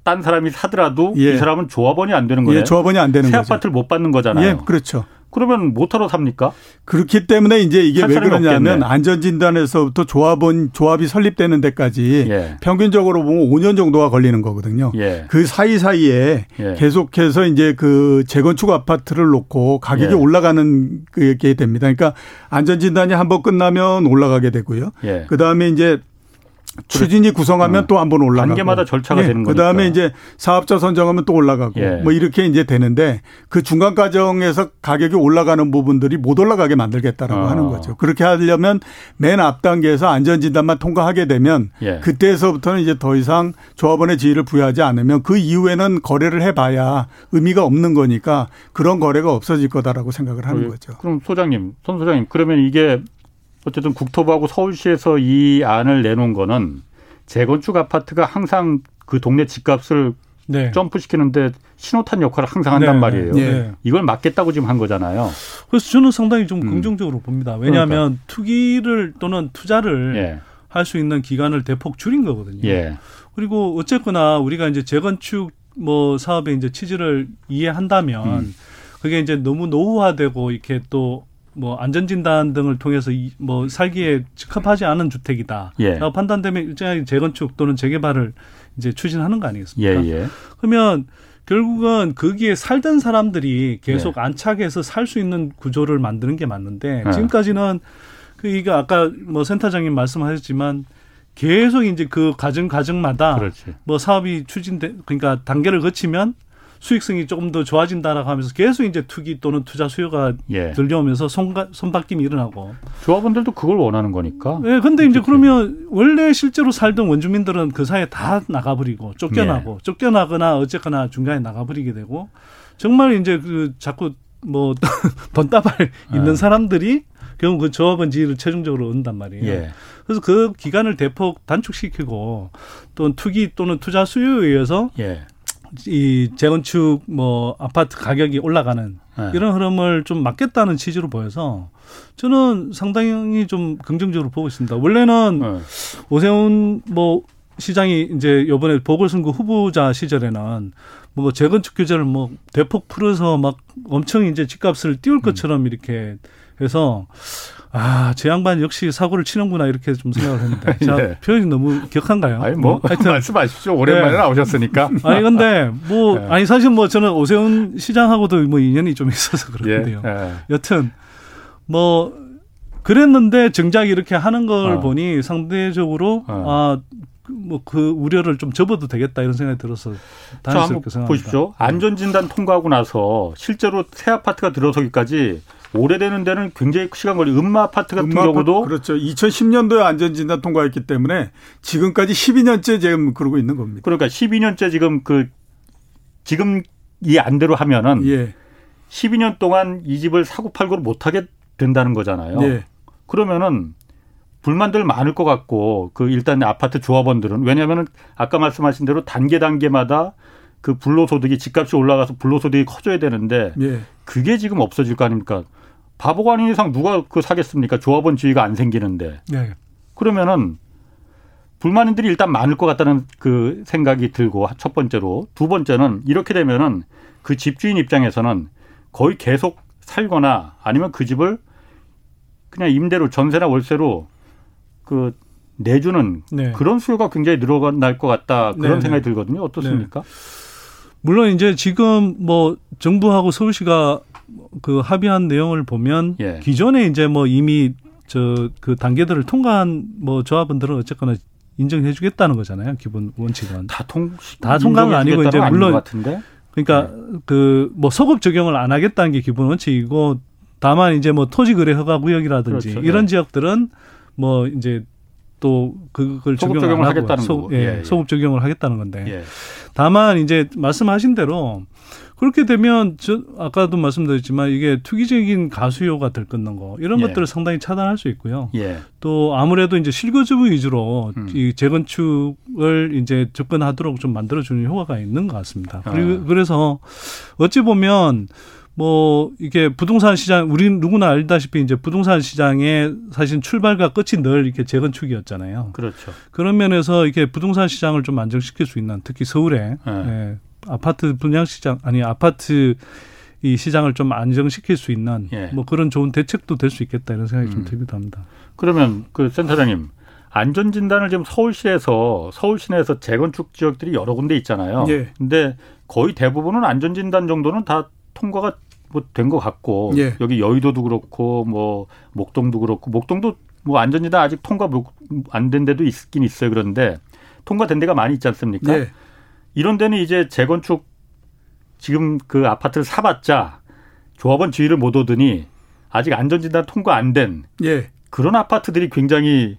S1: 딴 사람이 사더라도 예. 이 사람은 조합원이 안 되는 거예요. 예,
S4: 조합원이 안 되는
S1: 새 거죠. 아파트를 못 받는 거잖아요.
S4: 예, 그렇죠.
S1: 그러면 못하러 삽니까?
S4: 그렇기 때문에 이제 이게 왜 그러냐면 안전진단에서부터 조합원 조합이 설립되는 데까지 예. 평균적으로 보면 5년 정도가 걸리는 거거든요. 예. 그 사이 사이에 예. 계속해서 이제 그 재건축 아파트를 놓고 가격이 예. 올라가는 게 됩니다. 그러니까 안전진단이 한번 끝나면 올라가게 되고요. 예. 그 다음에 이제 추진이 구성하면 어. 또한 번 올라가고
S1: 단계마다 절차가 예. 되는
S4: 거니까. 그다음에 이제 사업자 선정하면 또 올라가고 예. 뭐 이렇게 이제 되는데 그 중간 과정에서 가격이 올라가는 부분들이 못 올라가게 만들겠다라고 어. 하는 거죠. 그렇게 하려면 맨 앞 단계에서 안전 진단만 통과하게 되면 예. 그때서부터는 이제 더 이상 조합원의 지위를 부여하지 않으면 그 이후에는 거래를 해 봐야 의미가 없는 거니까 그런 거래가 없어질 거다라고 생각을 하는 거죠.
S1: 그럼 소장님, 손 소장님 그러면 이게 어쨌든 국토부하고 서울시에서 이 안을 내놓은 거는 재건축 아파트가 항상 그 동네 집값을 네. 점프시키는데 신호탄 역할을 항상 한단 네. 말이에요. 네. 이걸 막겠다고 지금 한 거잖아요.
S3: 그래서 저는 상당히 좀 음. 긍정적으로 봅니다. 왜냐하면 그러니까. 투기를 또는 투자를 예. 할수 있는 기간을 대폭 줄인 거거든요. 예. 그리고 어쨌거나 우리가 이제 재건축 뭐 사업의 이제 취지를 이해한다면 음. 그게 이제 너무 노후화되고 이렇게 또 뭐 안전진단 등을 통해서 이, 뭐 살기에 적합하지 않은 주택이다. 예. 판단되면 일정하게 재건축 또는 재개발을 이제 추진하는 거 아니겠습니까? 예, 예. 그러면 결국은 거기에 살던 사람들이 계속 예. 안착해서 살 수 있는 구조를 만드는 게 맞는데 예. 지금까지는 그 이거 아까 뭐 센터장님 말씀하셨지만 계속 이제 그 가정 가정마다 그렇지. 뭐 사업이 추진돼 그러니까 단계를 거치면 수익성이 조금 더 좋아진다라고 하면서 계속 이제 투기 또는 투자 수요가 예. 들려오면서 손가, 손바뀜이 일어나고.
S1: 조합원들도 그걸 원하는 거니까.
S3: 예, 근데 이제 그러면 원래 실제로 살던 원주민들은 그 사이에 다 나가버리고 쫓겨나고 예. 쫓겨나거나 어쨌거나 중간에 나가버리게 되고 정말 이제 그 자꾸 뭐 돈다발 있는 예. 사람들이 결국 그 조합원 지위를 최종적으로 얻는단 말이에요. 예. 그래서 그 기간을 대폭 단축시키고 또 투기 또는 투자 수요에 의해서 예. 이 재건축 뭐 아파트 가격이 올라가는 네. 이런 흐름을 좀 막겠다는 취지로 보여서 저는 상당히 좀 긍정적으로 보고 있습니다. 원래는 네. 오세훈 뭐 시장이 이제 요번에 보궐선거 후보자 시절에는 뭐 재건축 규제를 뭐 대폭 풀어서 막 엄청 이제 집값을 띄울 음. 것처럼 음. 이렇게 해서 아, 제 양반 역시 사고를 치는구나 이렇게 좀 생각을 했는데. 자, 네. 표현이 너무 격한가요?
S1: 아니, 뭐, 뭐 하여튼 말씀하십시오. 오랜만에 네. 나오셨으니까.
S3: 아니, 근데 뭐, 네. 아니, 사실 뭐 저는 오세훈 시장하고도 뭐 인연이 좀 있어서 그런데요. 예. 여튼, 뭐, 그랬는데 정작 이렇게 하는 걸 어. 보니 상대적으로 어. 아, 뭐그 우려를 좀 접어도 되겠다 이런 생각이 들어서
S1: 다행스럽게 생각합니다. 보십시오. 안전진단 통과하고 나서 실제로 새 아파트가 들어서기까지 오래되는 데는 굉장히 시간 걸리. 음마 아파트 같은 음마 경우도
S4: 그렇죠. 2010년도에 안전진단 통과했기 때문에 지금까지 12년째 지금 그러고 있는 겁니다.
S1: 그러니까 12년째 지금 그 지금 이 안대로 하면은 예. 12년 동안 이 집을 사고 팔고를 못 하게 된다는 거잖아요. 예. 그러면은 불만들 많을 것 같고 그 일단 아파트 조합원들은 왜냐하면은 아까 말씀하신 대로 단계 단계마다 그 불로소득이 집값이 올라가서 불로소득이 커져야 되는데 예. 그게 지금 없어질 거 아닙니까? 바보가 아닌 이상 누가 그 사겠습니까? 조합원 지위가 안 생기는데. 네. 그러면은 불만인들이 일단 많을 것 같다는 그 생각이 들고 첫 번째로 두 번째는 이렇게 되면은 그 집주인 입장에서는 거의 계속 살거나 아니면 그 집을 그냥 임대로 전세나 월세로 그 내주는 네. 그런 수요가 굉장히 늘어날 것 같다 그런 네. 생각이 들거든요. 어떻습니까? 네.
S3: 물론 이제 지금 뭐 정부하고 서울시가 그 합의한 내용을 보면 예. 기존에 이제 뭐 이미 저 그 단계들을 통과한 뭐 조합원들은 어쨌거나 인정해 주겠다는 거잖아요. 기본 원칙은.
S1: 다 통,
S3: 다 통과는 아니고 이제 물론 같은데? 그러니까 네. 그뭐 소급 적용을 안 하겠다는 게 기본 원칙이고 다만 이제 뭐 토지 거래 허가 구역이라든지 그렇죠. 이런 네. 지역들은 뭐 이제 또 그걸
S1: 소급 적용 을 하겠다는 소,
S3: 예, 예, 예, 소급 적용을 하겠다는 건데 예. 다만 이제 말씀하신 대로 그렇게 되면 저 아까도 말씀드렸지만 이게 투기적인 가수요가 들끓는 거 이런 예. 것들을 상당히 차단할 수 있고요. 예. 또 아무래도 이제 실거주 위주로 음. 이 재건축을 이제 접근하도록 좀 만들어주는 효과가 있는 것 같습니다. 그리고 아. 그래서 어찌 보면 뭐 이게 부동산 시장 우리 누구나 알다시피 이제 부동산 시장의 사실 출발과 끝이 늘 이렇게 재건축이었잖아요.
S1: 그렇죠.
S3: 그런 면에서 이게 부동산 시장을 좀 안정시킬 수 있는 특히 서울에 네. 예, 아파트 분양 시장 아니 아파트 이 시장을 좀 안정시킬 수 있는 예. 뭐 그런 좋은 대책도 될 수 있겠다 이런 생각이 음. 좀 들기도 합니다.
S1: 그러면 그 센터장님 안전 진단을 지금 서울시에서 서울 시내에서 재건축 지역들이 여러 군데 있잖아요. 예. 근데 거의 대부분은 안전 진단 정도는 다 통과가 뭐된 것 같고 예. 여기 여의도도 그렇고 뭐 목동도 그렇고 목동도 뭐 안전 진단 아직 통과 안 된 데도 있긴 있어요. 그런데 통과된 데가 많이 있지 않습니까? 예. 이런 데는 이제 재건축 지금 그 아파트를 사봤자 조합원 지위를 못 얻으니 아직 안전진단 통과 안된 예. 그런 아파트들이 굉장히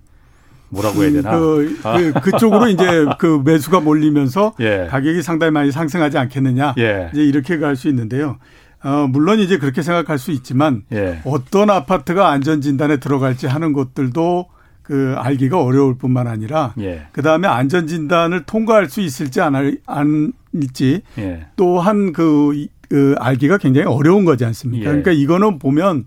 S1: 뭐라고 해야 되나?
S4: 그, 그, 그쪽으로 이제 그 매수가 몰리면서 예. 가격이 상당히 많이 상승하지 않겠느냐. 예. 이제 이렇게 갈 수 있는데요. 어, 물론 이제 그렇게 생각할 수 있지만 예. 어떤 아파트가 안전 진단에 들어갈지 하는 것들도 그 알기가 어려울 뿐만 아니라 예. 그 다음에 안전 진단을 통과할 수 있을지 안 할지 예. 또한 그, 그 알기가 굉장히 어려운 거지 않습니까? 예. 그러니까 이거는 보면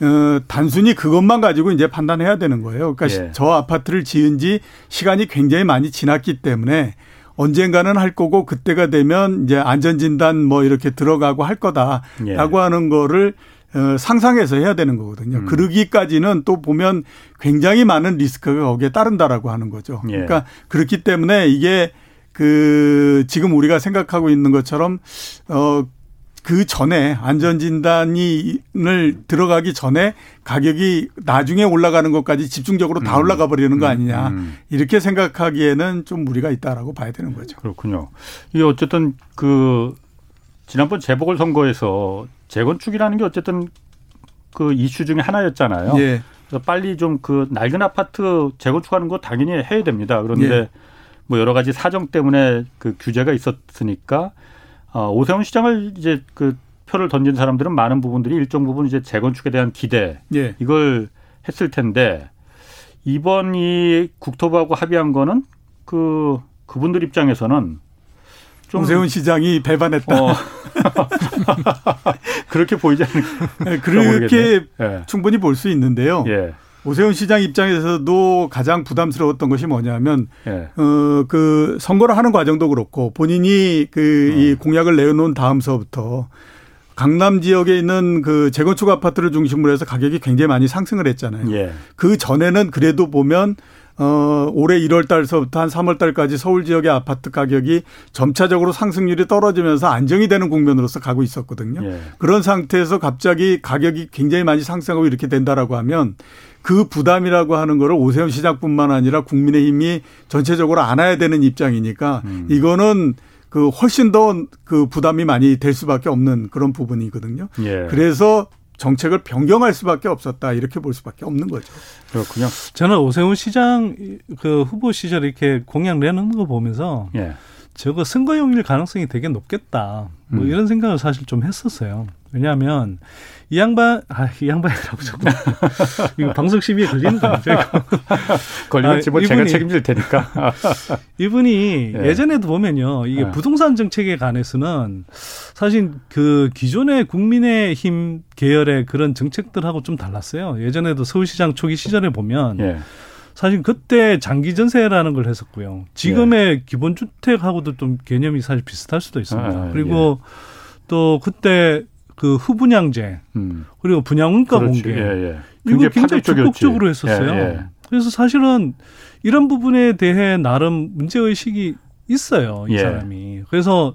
S4: 어, 단순히 그것만 가지고 이제 판단해야 되는 거예요. 그러니까 예. 저 아파트를 지은 지 시간이 굉장히 많이 지났기 때문에 언젠가는 할 거고 그때가 되면 이제 안전진단 뭐 이렇게 들어가고 할 거다라고 예. 하는 거를 어, 상상해서 해야 되는 거거든요. 음. 그러기까지는 또 보면 굉장히 많은 리스크가 거기에 따른다라고 하는 거죠. 예. 그러니까 그렇기 때문에 이게 그 지금 우리가 생각하고 있는 것처럼 어 그 전에 안전진단을 들어가기 전에 가격이 나중에 올라가는 것까지 집중적으로 다 음. 올라가 버리는 거 음. 아니냐 음. 이렇게 생각하기에는 좀 무리가 있다라고 봐야 되는 거죠.
S1: 그렇군요. 이게 어쨌든 그 지난번 재보궐 선거에서 재건축이라는 게 어쨌든 그 이슈 중에 하나였잖아요. 예. 그래서 빨리 좀 그 낡은 아파트 재건축하는 거 당연히 해야 됩니다. 그런데 예. 뭐 여러 가지 사정 때문에 그 규제가 있었으니까 어, 오세훈 시장을 이제 그 표를 던진 사람들은 많은 부분들이 일정 부분 이제 재건축에 대한 기대 예. 이걸 했을 텐데 이번 이 국토부하고 합의한 거는 그 그분들 입장에서는
S4: 좀 오세훈 시장이 배반했다. 어.
S1: 그렇게 보이지 않을까?
S4: 네, 그렇게 네. 충분히 볼 수 있는데요. 예. 오세훈 시장 입장에서도 가장 부담스러웠던 것이 뭐냐면 예. 어그 선거를 하는 과정도 그렇고 본인이 그이 어. 공약을 내놓은 다음서부터 강남 지역에 있는 그 재건축 아파트를 중심으로 해서 가격이 굉장히 많이 상승을 했잖아요. 예. 그 전에는 그래도 보면 어, 올해 1월 달서부터 한 3월 달까지 서울 지역의 아파트 가격이 점차적으로 상승률이 떨어지면서 안정이 되는 국면으로서 가고 있었거든요. 예. 그런 상태에서 갑자기 가격이 굉장히 많이 상승하고 이렇게 된다라고 하면 그 부담이라고 하는 거를 오세훈 시장뿐만 아니라 국민의힘이 전체적으로 안아야 되는 입장이니까 음. 이거는 그 훨씬 더 그 부담이 많이 될 수밖에 없는 그런 부분이거든요. 예. 그래서 정책을 변경할 수밖에 없었다 이렇게 볼 수밖에 없는 거죠.
S3: 그렇군요. 저는 오세훈 시장 그 후보 시절 이렇게 공약 내놓는 거 보면서 예. 저거 선거용일 가능성이 되게 높겠다. 뭐 음. 이런 생각을 사실 좀 했었어요. 왜냐하면 이 양반, 아, 이 양반이라고 자꾸. 이거 방송 심의에 걸리는 거죠.
S1: 걸리면 뭐 아, 제가 책임질 테니까.
S3: 이분이 예. 예전에도 보면요. 이게 예. 부동산 정책에 관해서는 사실 그 기존의 국민의힘 계열의 그런 정책들하고 좀 달랐어요. 예전에도 서울시장 초기 시절에 보면 예. 사실 그때 장기 전세라는 걸 했었고요. 지금의 예. 기본 주택하고도 좀 개념이 사실 비슷할 수도 있습니다. 아, 그리고 예. 또 그때 그 후분양제 음. 그리고 분양원가. 공개 예, 예. 이거 굉장히 적극적으로 했었어요. 예, 예, 그래서 사실은 이런 부분에 대해 나름 문제 의식이 있어요 이 예. 사람이. 그래서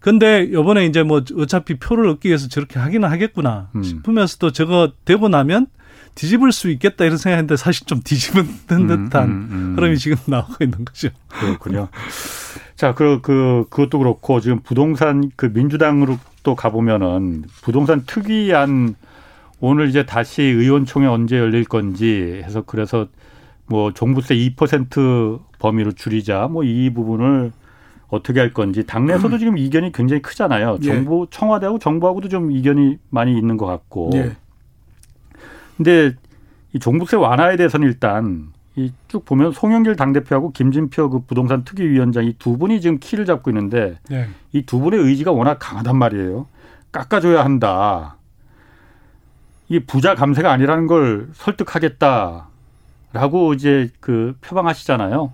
S3: 근데 요번에 이제 뭐 어차피 표를 얻기 위해서 저렇게 하기는 하겠구나 음. 싶으면서도 저거 되고 나면 뒤집을 수 있겠다 이런 생각했는데 사실 좀 뒤집은 음, 듯한 음, 음, 흐름이 지금 나오고 있는 거죠.
S1: 그렇군요. 자, 그, 그, 그것도 그렇고 지금 부동산 그 민주당으로 또 가보면은 부동산 특이한 오늘 이제 다시 의원총회 언제 열릴 건지 해서 그래서 뭐 종부세 2% 범위로 줄이자 뭐 이 부분을 어떻게 할 건지 당내에서도 지금 이견이 굉장히 크잖아요. 예. 정부 청와대하고 정부하고도 좀 이견이 많이 있는 것 같고. 예. 근데 이 종부세 완화에 대해서는 일단 이 쭉 보면 송영길 당대표하고 김진표 그 부동산 특위위원장 이 두 분이 지금 키를 잡고 있는데 네. 이두 분의 의지가 워낙 강하단 말이에요. 깎아줘야 한다. 이 부자 감세가 아니라는 걸 설득하겠다라고 이제 그 표방하시잖아요.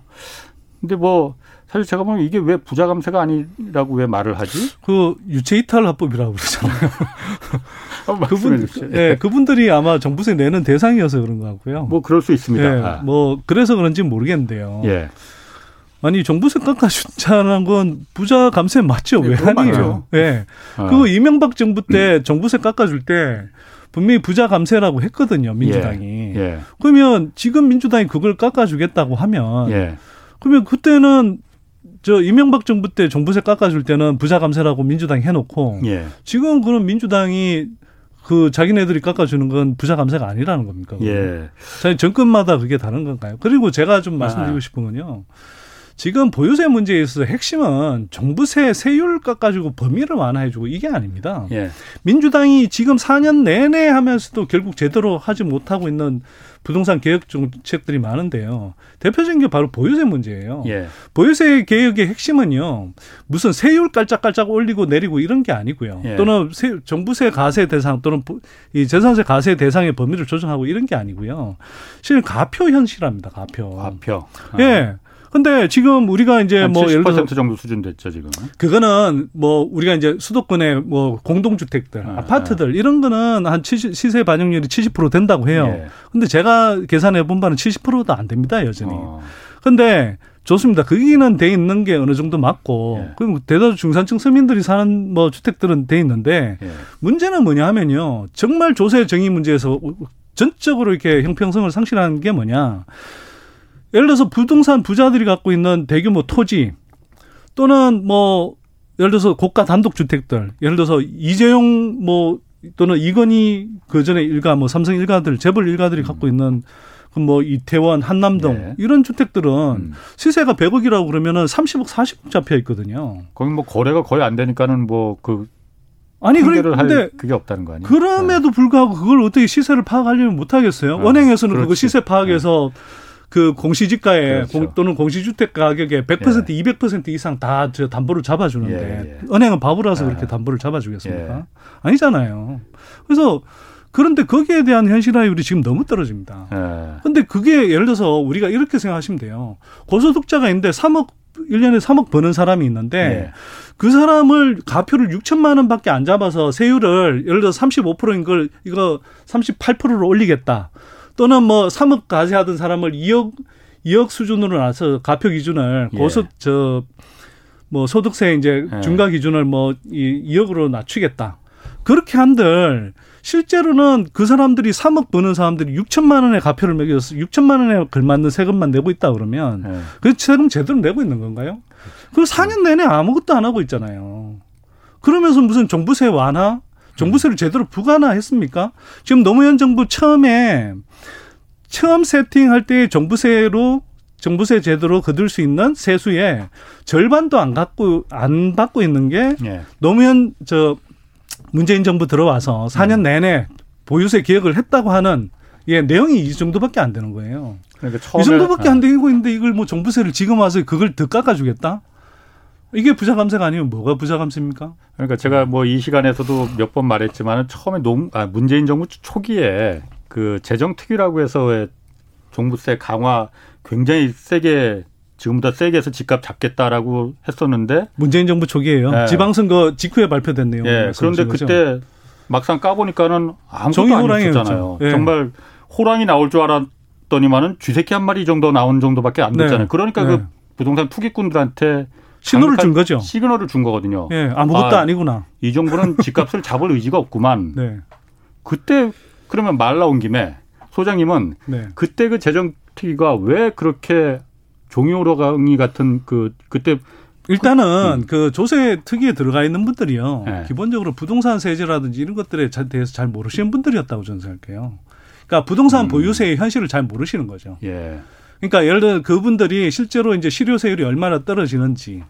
S1: 근데 뭐 사실 제가 보면 이게 왜 부자 감세가 아니라고 왜 말을 하지?
S3: 그 유체 이탈 합법이라고 그러잖아요. 그분, 예, 그분들이 아마 정부세 내는 대상이어서 그런 것 같고요.
S1: 뭐 그럴 수 있습니다. 예,
S3: 아. 뭐 그래서 그런지 모르겠는데요. 예. 아니 정부세 깎아준다는 건 부자 감세 맞죠? 네, 왜 아니에요? 예. 네. 아. 그거 이명박 정부 때 정부세 깎아줄 때 분명히 부자 감세라고 했거든요 민주당이. 예. 예. 그러면 지금 민주당이 그걸 깎아주겠다고 하면 예. 그러면 그때는 저 이명박 정부 때 종부세 깎아줄 때는 부자 감세라고 민주당이 해놓고 예. 지금 그런 민주당이 그 자기네들이 깎아주는 건 부자 감세가 아니라는 겁니까? 예. 정권마다 그게 다른 건가요? 그리고 제가 좀 말씀드리고 아. 싶은 건요. 지금 보유세 문제에 있어서 핵심은 정부세 세율 깎아주고 범위를 완화해주고 이게 아닙니다. 예. 민주당이 지금 4년 내내 하면서도 결국 제대로 하지 못하고 있는 부동산 개혁 정책들이 많은데요. 대표적인 게 바로 보유세 문제예요. 예. 보유세 개혁의 핵심은요. 무슨 세율 깔짝깔짝 올리고 내리고 이런 게 아니고요. 예. 또는 세, 정부세 가세 대상 또는 이 재산세 가세 대상의 범위를 조정하고 이런 게 아니고요. 실은 가표 현실합니다. 가표.
S1: 가표.
S3: 아. 예. 근데 지금 우리가 이제 뭐
S1: 예를 들어 정도 수준 됐죠 지금.
S3: 그거는 뭐 우리가 이제 수도권의 뭐 공동주택들, 아, 아파트들 아. 이런 거는 한 70, 시세 반영률이 70% 된다고 해요. 예. 근데 제가 계산해 본 바는 70%도 안 됩니다 여전히. 어. 근데 좋습니다. 거기는 돼 있는 게 어느 정도 맞고 예. 그럼 대다수 중산층 서민들이 사는 뭐 주택들은 돼 있는데 예. 문제는 뭐냐 하면요. 정말 조세 정의 문제에서 전적으로 이렇게 형평성을 상실하는 게 뭐냐. 예를 들어서 부동산 부자들이 갖고 있는 대규모 토지 또는 뭐 예를 들어서 고가 단독 주택들 예를 들어서 이재용 뭐 또는 이건희 그 전에 일가 뭐 삼성 일가들 재벌 일가들이 음. 갖고 있는 그뭐 이태원 한남동 네. 이런 주택들은 음. 시세가 100억이라고 그러면은 30억 40억 잡혀 있거든요.
S1: 거기 뭐 거래가 거의 안 되니까는 뭐그 아니 그런데 그게 없다는 거 아니에요?
S3: 그럼에도 네. 불구하고 그걸 어떻게 시세를 파악하려면 못 하겠어요? 네. 은행에서는 그거 시세 파악해서 네. 그 공시지가에 그렇죠. 공, 또는 공시주택 가격에 100% 예. 200% 이상 다 저 담보를 잡아주는데 예, 예. 은행은 바보라서 예. 그렇게 담보를 잡아주겠습니까? 예. 아니잖아요. 그래서 그런데 거기에 대한 현실화율이 지금 너무 떨어집니다. 그런데 예. 그게 예를 들어서 우리가 이렇게 생각하시면 돼요. 고소득자가 있는데 3억 1년에 3억 버는 사람이 있는데 그 사람을 가표를 6천만 원밖에 안 잡아서 세율을 예를 들어 35%인 걸 이거 38%로 올리겠다. 또는 뭐 3억 가세하던 사람을 2억 2억 수준으로 나서 가표 기준을 예. 고소 저뭐 소득세 이제 예. 중과 기준을 뭐 이 2억으로 낮추겠다. 그렇게 한들 실제로는 그 사람들이 3억 버는 사람들이 6천만 원의 가표를 매겨서 6천만 원에 걸맞는 세금만 내고 있다 그러면 예. 그 세금 제대로 내고 있는 건가요? 그 4년 내내 아무것도 안 하고 있잖아요. 그러면서 무슨 정부세 완화? 정부세를 제대로 부과나 했습니까? 지금 노무현 정부 처음에 처음 세팅할 때 정부세로 정부세 제도로 거둘 수 있는 세수의 절반도 안 갖고 안 받고 있는 게 예. 노무현 저 문재인 정부 들어와서 4년 음. 내내 보유세 기획을 했다고 하는 예, 내용이 이 정도밖에 안 되는 거예요. 그러니까 이 정도밖에 안 되고 있는데 이걸 뭐 정부세를 지금 와서 그걸 더 깎아주겠다? 이게 부자 감세가 아니면 뭐가 부자 감세입니까?
S1: 그러니까 제가 뭐 이 시간에서도 몇 번 말했지만 처음에 농, 아, 문재인 정부 초기에 그 재정 특위라고 해서 왜 종부세 강화 굉장히 세게 지금보다 세게 해서 집값 잡겠다라고 했었는데
S3: 문재인 정부 초기에요. 네. 지방선거 직후에 발표됐네요.
S1: 예. 그런데 그때 막상 까보니까는 아무것도 아니었잖아요. 예. 정말 호랑이 나올 줄 알았더니만은 쥐새끼 한 마리 정도 나온 정도밖에 안 됐잖아요. 네. 그러니까 네. 그 부동산 투기꾼들한테
S3: 신호를 준 거죠.
S1: 시그널을 준 거거든요.
S3: 예, 아무것도 아, 니구나이
S1: 정부는 집값을 잡을 의지가 없구만. 네. 그때 그러면 말 나온 김에 소장님은 네. 그때 그 재정특위가 왜 그렇게 종이오로강이 같은 그 그때
S3: 일단은 음. 그 조세 특위에 들어가 있는 분들이요. 네. 기본적으로 부동산 세제라든지 이런 것들에 대해서 잘 모르시는 분들이었다고 저는 생각해요. 그러니까 부동산 음. 보유세의 현실을 잘 모르시는 거죠. 예. 그러니까 예를 들어 그분들이 실제로 이제 실효세율이 얼마나 떨어지는지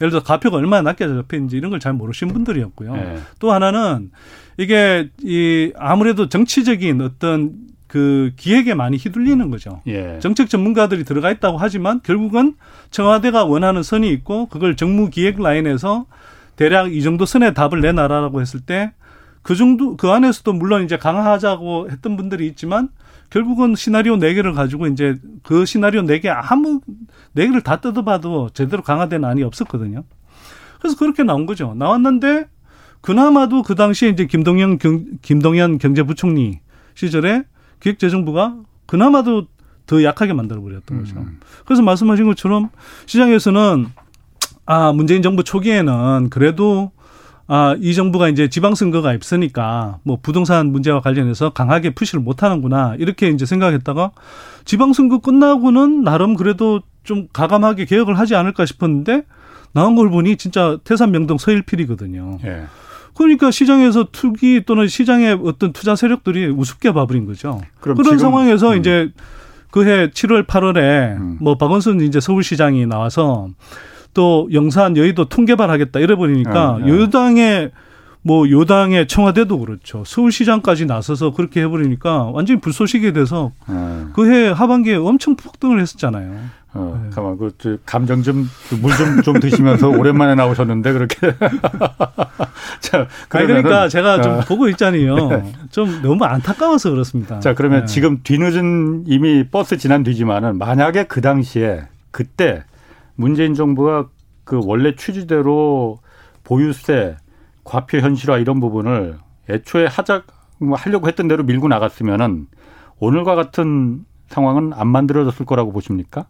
S3: 예를 들어 가표가 얼마나 낮게 잡혀있는지 이런 걸 잘 모르시는 분들이었고요. 네. 또 하나는 이게 이 아무래도 정치적인 어떤 그 기획에 많이 휘둘리는 거죠. 예. 정책 전문가들이 들어가 있다고 하지만 결국은 청와대가 원하는 선이 있고 그걸 정무 기획 라인에서 대략 이 정도 선의 답을 내놔라라고 했을 때 그 정도 그 안에서도 물론 이제 강화하자고 했던 분들이 있지만 결국은 시나리오 네개를 가지고 이제 그 시나리오 네 개 아무 네개를다 뜯어봐도 제대로 강화된 안이 없었거든요. 그래서 그렇게 나온 거죠. 나왔는데 그나마도 그 당시에 이제 김동연 경, 김동연 경제부총리 시절에 기획재정부가 그나마도 더 약하게 만들어 버렸던 거죠. 음. 그래서 말씀하신 것처럼 시장에서는 아 문재인 정부 초기에는 그래도 아, 이 정부가 이제 지방선거가 있으니까 뭐 부동산 문제와 관련해서 강하게 푸시를 못 하는구나. 이렇게 이제 생각했다가 지방선거 끝나고는 나름 그래도 좀 가감하게 개혁을 하지 않을까 싶었는데 나온 걸 보니 진짜 태산 명동 서일필이거든요. 예. 그러니까 시장에서 투기 또는 시장의 어떤 투자 세력들이 우습게 봐버린 거죠. 그런 상황에서 음. 이제 그해 7월 8월에 음. 뭐 박원순 이제 서울시장이 나와서 또 영산 여의도 통개발하겠다 이래 버리니까 네, 네. 여당의 뭐 요당의 청와대도 그렇죠. 서울시장까지 나서서 그렇게 해버리니까 완전히 불쏘시개 돼서 네. 그해 하반기에 엄청 폭등을 했었잖아요.
S1: 어, 네. 가만 그 감정 좀 물 좀좀 좀 드시면서 오랜만에 나오셨는데 그렇게.
S3: 자, 아니 그러니까 제가 좀 어. 보고 있잖아요. 네. 좀 너무 안타까워서 그렇습니다.
S1: 자, 그러면 네. 지금 뒤늦은 이미 버스 지난 뒤지만은 만약에 그 당시에 그때 문재인 정부가 그 원래 취지대로 보유세, 과표 현실화 이런 부분을 애초에 하자 뭐 하려고 했던 대로 밀고 나갔으면은 오늘과 같은 상황은 안 만들어졌을 거라고 보십니까?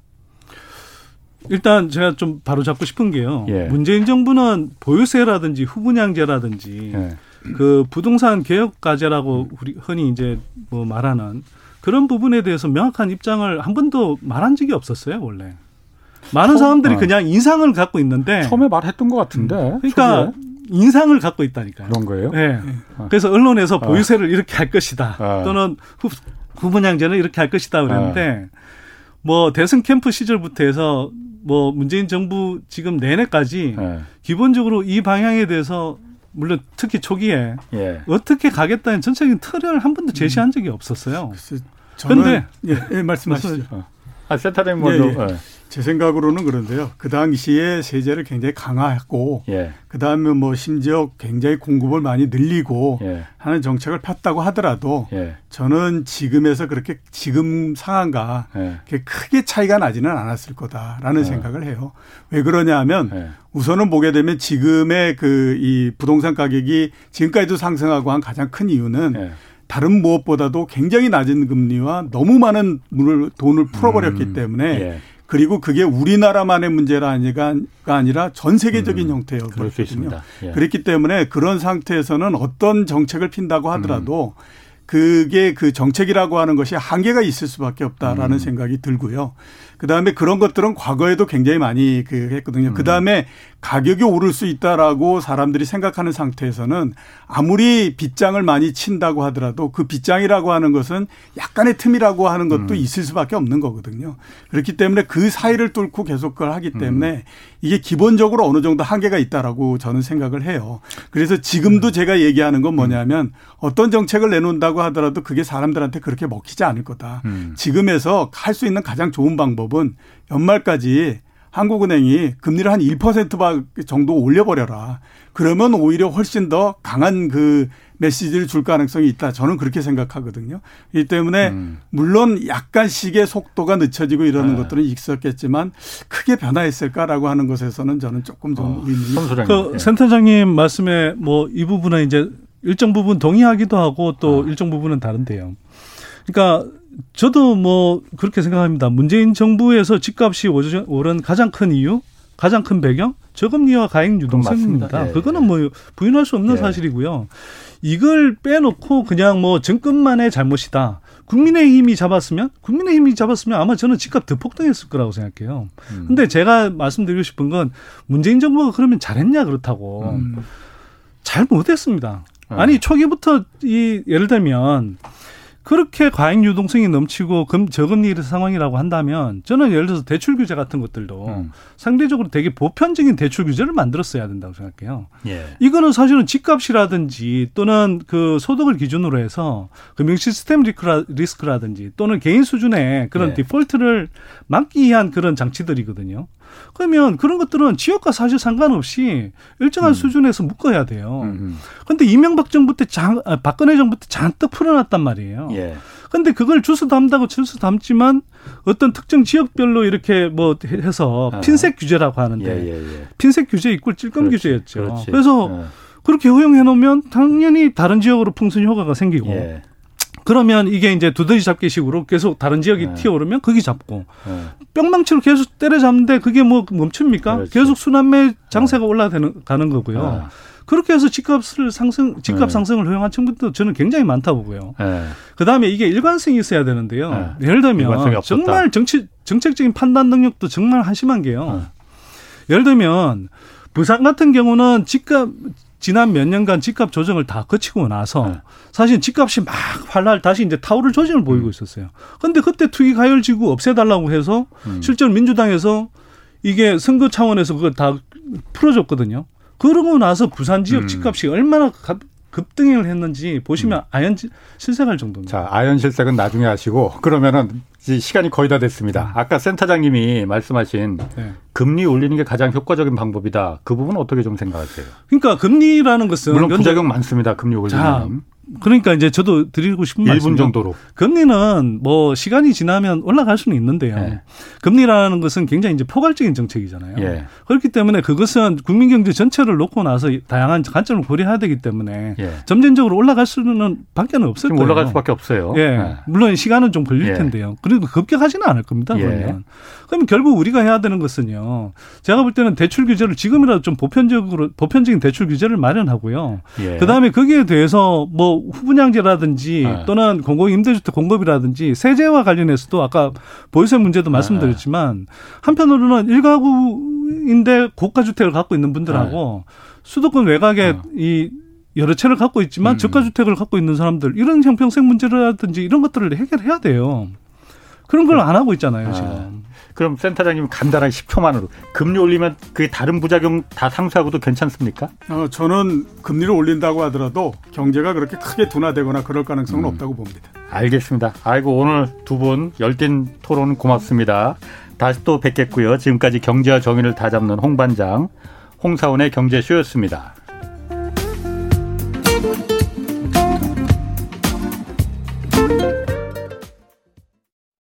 S3: 일단 제가 좀 바로 잡고 싶은 게요. 예. 문재인 정부는 보유세라든지 후분양제라든지 예. 그 부동산 개혁 과제라고 우리 흔히 이제 뭐 말하는 그런 부분에 대해서 명확한 입장을 한 번도 말한 적이 없었어요, 원래. 많은 처음, 사람들이 어. 그냥 인상을 갖고 있는데
S1: 처음에 말했던 것 같은데.
S3: 음. 그러니까 초기에? 인상을 갖고 있다니까요.
S1: 그런 거예요?
S3: 네. 어. 그래서 언론에서 어. 보유세를 이렇게 할 것이다. 어. 또는 후, 후분양제는 이렇게 할 것이다 그랬는데 뭐 대선 캠프 시절부터 해서 뭐 문재인 정부 지금 내내까지 네. 기본적으로 이 방향에 대해서 물론 특히 초기에 예. 어떻게 가겠다는 전체적인 틀을 한 번도 제시한 적이 없었어요.
S4: 그런데 예, 예, 말씀하시죠.
S1: 아, 센터장님 먼저. 예, 예.
S4: 네. 제 생각으로는 그런데요. 그 당시에 세제를 굉장히 강화했고, 예. 그 다음에 뭐 심지어 굉장히 공급을 많이 늘리고 예. 하는 정책을 폈다고 하더라도 예. 저는 지금에서 그렇게 지금 상황과 예. 그렇게 크게 차이가 나지는 않았을 거다라는 예. 생각을 해요. 왜 그러냐 하면 예. 우선은 보게 되면 지금의 그 이 부동산 가격이 지금까지도 상승하고 한 가장 큰 이유는 다른 무엇보다도 굉장히 낮은 금리와 너무 많은 돈을 풀어버렸기 음, 때문에 예. 그리고 그게 우리나라만의 문제가 아니라 전 세계적인 음, 형태였거든요. 예. 그렇기 때문에 그런 상태에서는 어떤 정책을 핀다고 하더라도 음. 그게 그 정책이라고 하는 것이 한계가 있을 수밖에 없다라는 음. 생각이 들고요. 그 다음에 그런 것들은 과거에도 굉장히 많이 그 했거든요. 그 다음에 가격이 오를 수 있다라고 사람들이 생각하는 상태에서는 아무리 빗장을 많이 친다고 하더라도 그 빗장이라고 하는 것은 약간의 틈이라고 하는 것도 음. 있을 수밖에 없는 거거든요. 그렇기 때문에 그 사이를 뚫고 계속 그걸 하기 때문에 음. 이게 기본적으로 어느 정도 한계가 있다라고 저는 생각을 해요. 그래서 지금도 음. 제가 얘기하는 건 뭐냐면 어떤 정책을 내놓는다고 하더라도 그게 사람들한테 그렇게 먹히지 않을 거다. 음. 지금에서 할 수 있는 가장 좋은 방법은 연말까지 한국은행이 금리를 한 1% 정도 올려버려라. 그러면 오히려 훨씬 더 강한 그 메시지를 줄 가능성이 있다. 저는 그렇게 생각하거든요. 이 때문에 음. 물론 약간씩의 속도가 늦춰지고 이러는 네. 것들은 있었겠지만 크게 변화했을까라고 하는 것에서는 저는 조금 좀 어. 의문이.
S3: 그 네. 센터장님 말씀에 뭐 이 부분은 이제 일정 부분 동의하기도 하고 또 어. 일정 부분은 다른데요. 그러니까 저도 뭐 그렇게 생각합니다. 문재인 정부에서 집값이 오른 가장 큰 이유, 가장 큰 배경 저금리와 가액 유동성입니다. 예, 그거는 뭐 부인할 수 없는 예. 사실이고요. 이걸 빼놓고 그냥 뭐 정권만의 잘못이다. 국민의힘이 잡았으면 국민의힘이 잡았으면 아마 저는 집값 더 폭등했을 거라고 생각해요. 음. 근데 제가 말씀드리고 싶은 건 문재인 정부가 그러면 잘했냐 그렇다고 음. 잘 못했습니다. 아니 초기부터 이 예를 들면 그렇게 과잉 유동성이 넘치고 금 저금리 상황이라고 한다면 저는 예를 들어서 대출 규제 같은 것들도 음. 상대적으로 되게 보편적인 대출 규제를 만들었어야 된다고 생각해요. 예. 이거는 사실은 집값이라든지 또는 그 소득을 기준으로 해서 금융 시스템 리스크라든지 또는 개인 수준의 그런 예. 디폴트를 막기 위한 그런 장치들이거든요. 그러면 그런 것들은 지역과 사실 상관없이 일정한 음. 수준에서 묶어야 돼요. 그런데 음, 음. 이명박 정부 때 장, 아, 박근혜 정부 때 잔뜩 풀어놨단 말이에요. 예. 근데 그걸 주스 담다고 주스 담지만 어떤 특정 지역별로 이렇게 뭐 해서 아. 핀셋 규제라고 하는데 예, 예, 예. 핀셋 규제 이꼴 찔끔 규제였죠. 그렇지. 그래서 예. 그렇게 허용해 놓으면 당연히 다른 지역으로 풍선 효과가 생기고 예. 그러면 이게 이제 두더지 잡기식으로 계속 다른 지역이 네. 튀어오르면 거기 잡고 네. 뿅망치로 계속 때려잡는데 그게 뭐 멈춥니까? 그렇지. 계속 순환매 장세가 네. 올라가는 가는 거고요. 네. 그렇게 해서 집값을 상승, 집값 네. 상승을 허용한 친구도 저는 굉장히 많다 보고요. 네. 그 다음에 이게 일관성이 있어야 되는데요. 예를 들면 정말 정치, 정책적인 판단 능력도 정말 한심한 게요. 예를 들면 부산 같은 경우는 집값 지난 몇 년간 집값 조정을 다 거치고 나서 네. 사실 집값이 막 활날 다시 이제 타오를 조짐을 보이고 음. 있었어요. 근데 그때 투기 가열 지구 없애달라고 해서 음. 실제로 민주당에서 이게 선거 차원에서 그걸 다 풀어줬거든요. 그러고 나서 부산 지역 음. 집값이 얼마나 급등을 했는지 보시면 음. 아연 실색할 정도입니다.
S1: 자, 아연 실색은 나중에 하시고 그러면은 시간이 거의 다 됐습니다. 네. 아까 센터장님이 말씀하신 네. 금리 올리는 게 가장 효과적인 방법이다. 그 부분은 어떻게 좀 생각하세요?
S3: 그러니까 금리라는 것은
S1: 물론 부작용 많습니다. 금리 올리면.
S3: 그러니까 이제 저도 드리고 싶은 1분 말씀은
S1: 정도로.
S3: 금리는 뭐 시간이 지나면 올라갈 수는 있는데요. 네. 금리라는 것은 굉장히 이제 포괄적인 정책이잖아요. 예. 그렇기 때문에 그것은 국민 경제 전체를 놓고 나서 다양한 관점을 고려해야 되기 때문에 예. 점진적으로 올라갈 수는 밖에는 없을 거예요.
S1: 올라갈 수밖에 없어요.
S3: 예. 네. 물론 시간은 좀 걸릴 예. 텐데요. 그리고 급격하지는 않을 겁니다. 예. 그러면. 그러면 결국 우리가 해야 되는 것은요. 제가 볼 때는 대출 규제를 지금이라도 좀 보편적으로 보편적인 대출 규제를 마련하고요. 예. 그다음에 거기에 대해서 뭐 후분양제라든지 네. 또는 공공 임대주택 공급이라든지 세제와 관련해서도 아까 보유세 문제도 말씀드렸지만 네. 한편으로는 일가구인데 고가 주택을 갖고 있는 분들하고 네. 수도권 외곽에 네. 이 여러 채를 갖고 있지만 음. 저가 주택을 갖고 있는 사람들 이런 형평성 문제라든지 이런 것들을 해결해야 돼요. 그런 걸 안 하고 있잖아요, 지금.
S1: 그럼 센터장님 간단하게 10초만으로 금리 올리면 그게 다른 부작용 다 상쇄하고도 괜찮습니까?
S4: 어, 저는 금리를 올린다고 하더라도 경제가 그렇게 크게 둔화되거나 그럴 가능성은 음. 없다고 봅니다.
S1: 알겠습니다. 아이고 오늘 두 분 열띤 토론 고맙습니다. 다시 또 뵙겠고요. 지금까지 경제와 정의를 다잡는 홍반장 홍사원의 경제쇼였습니다.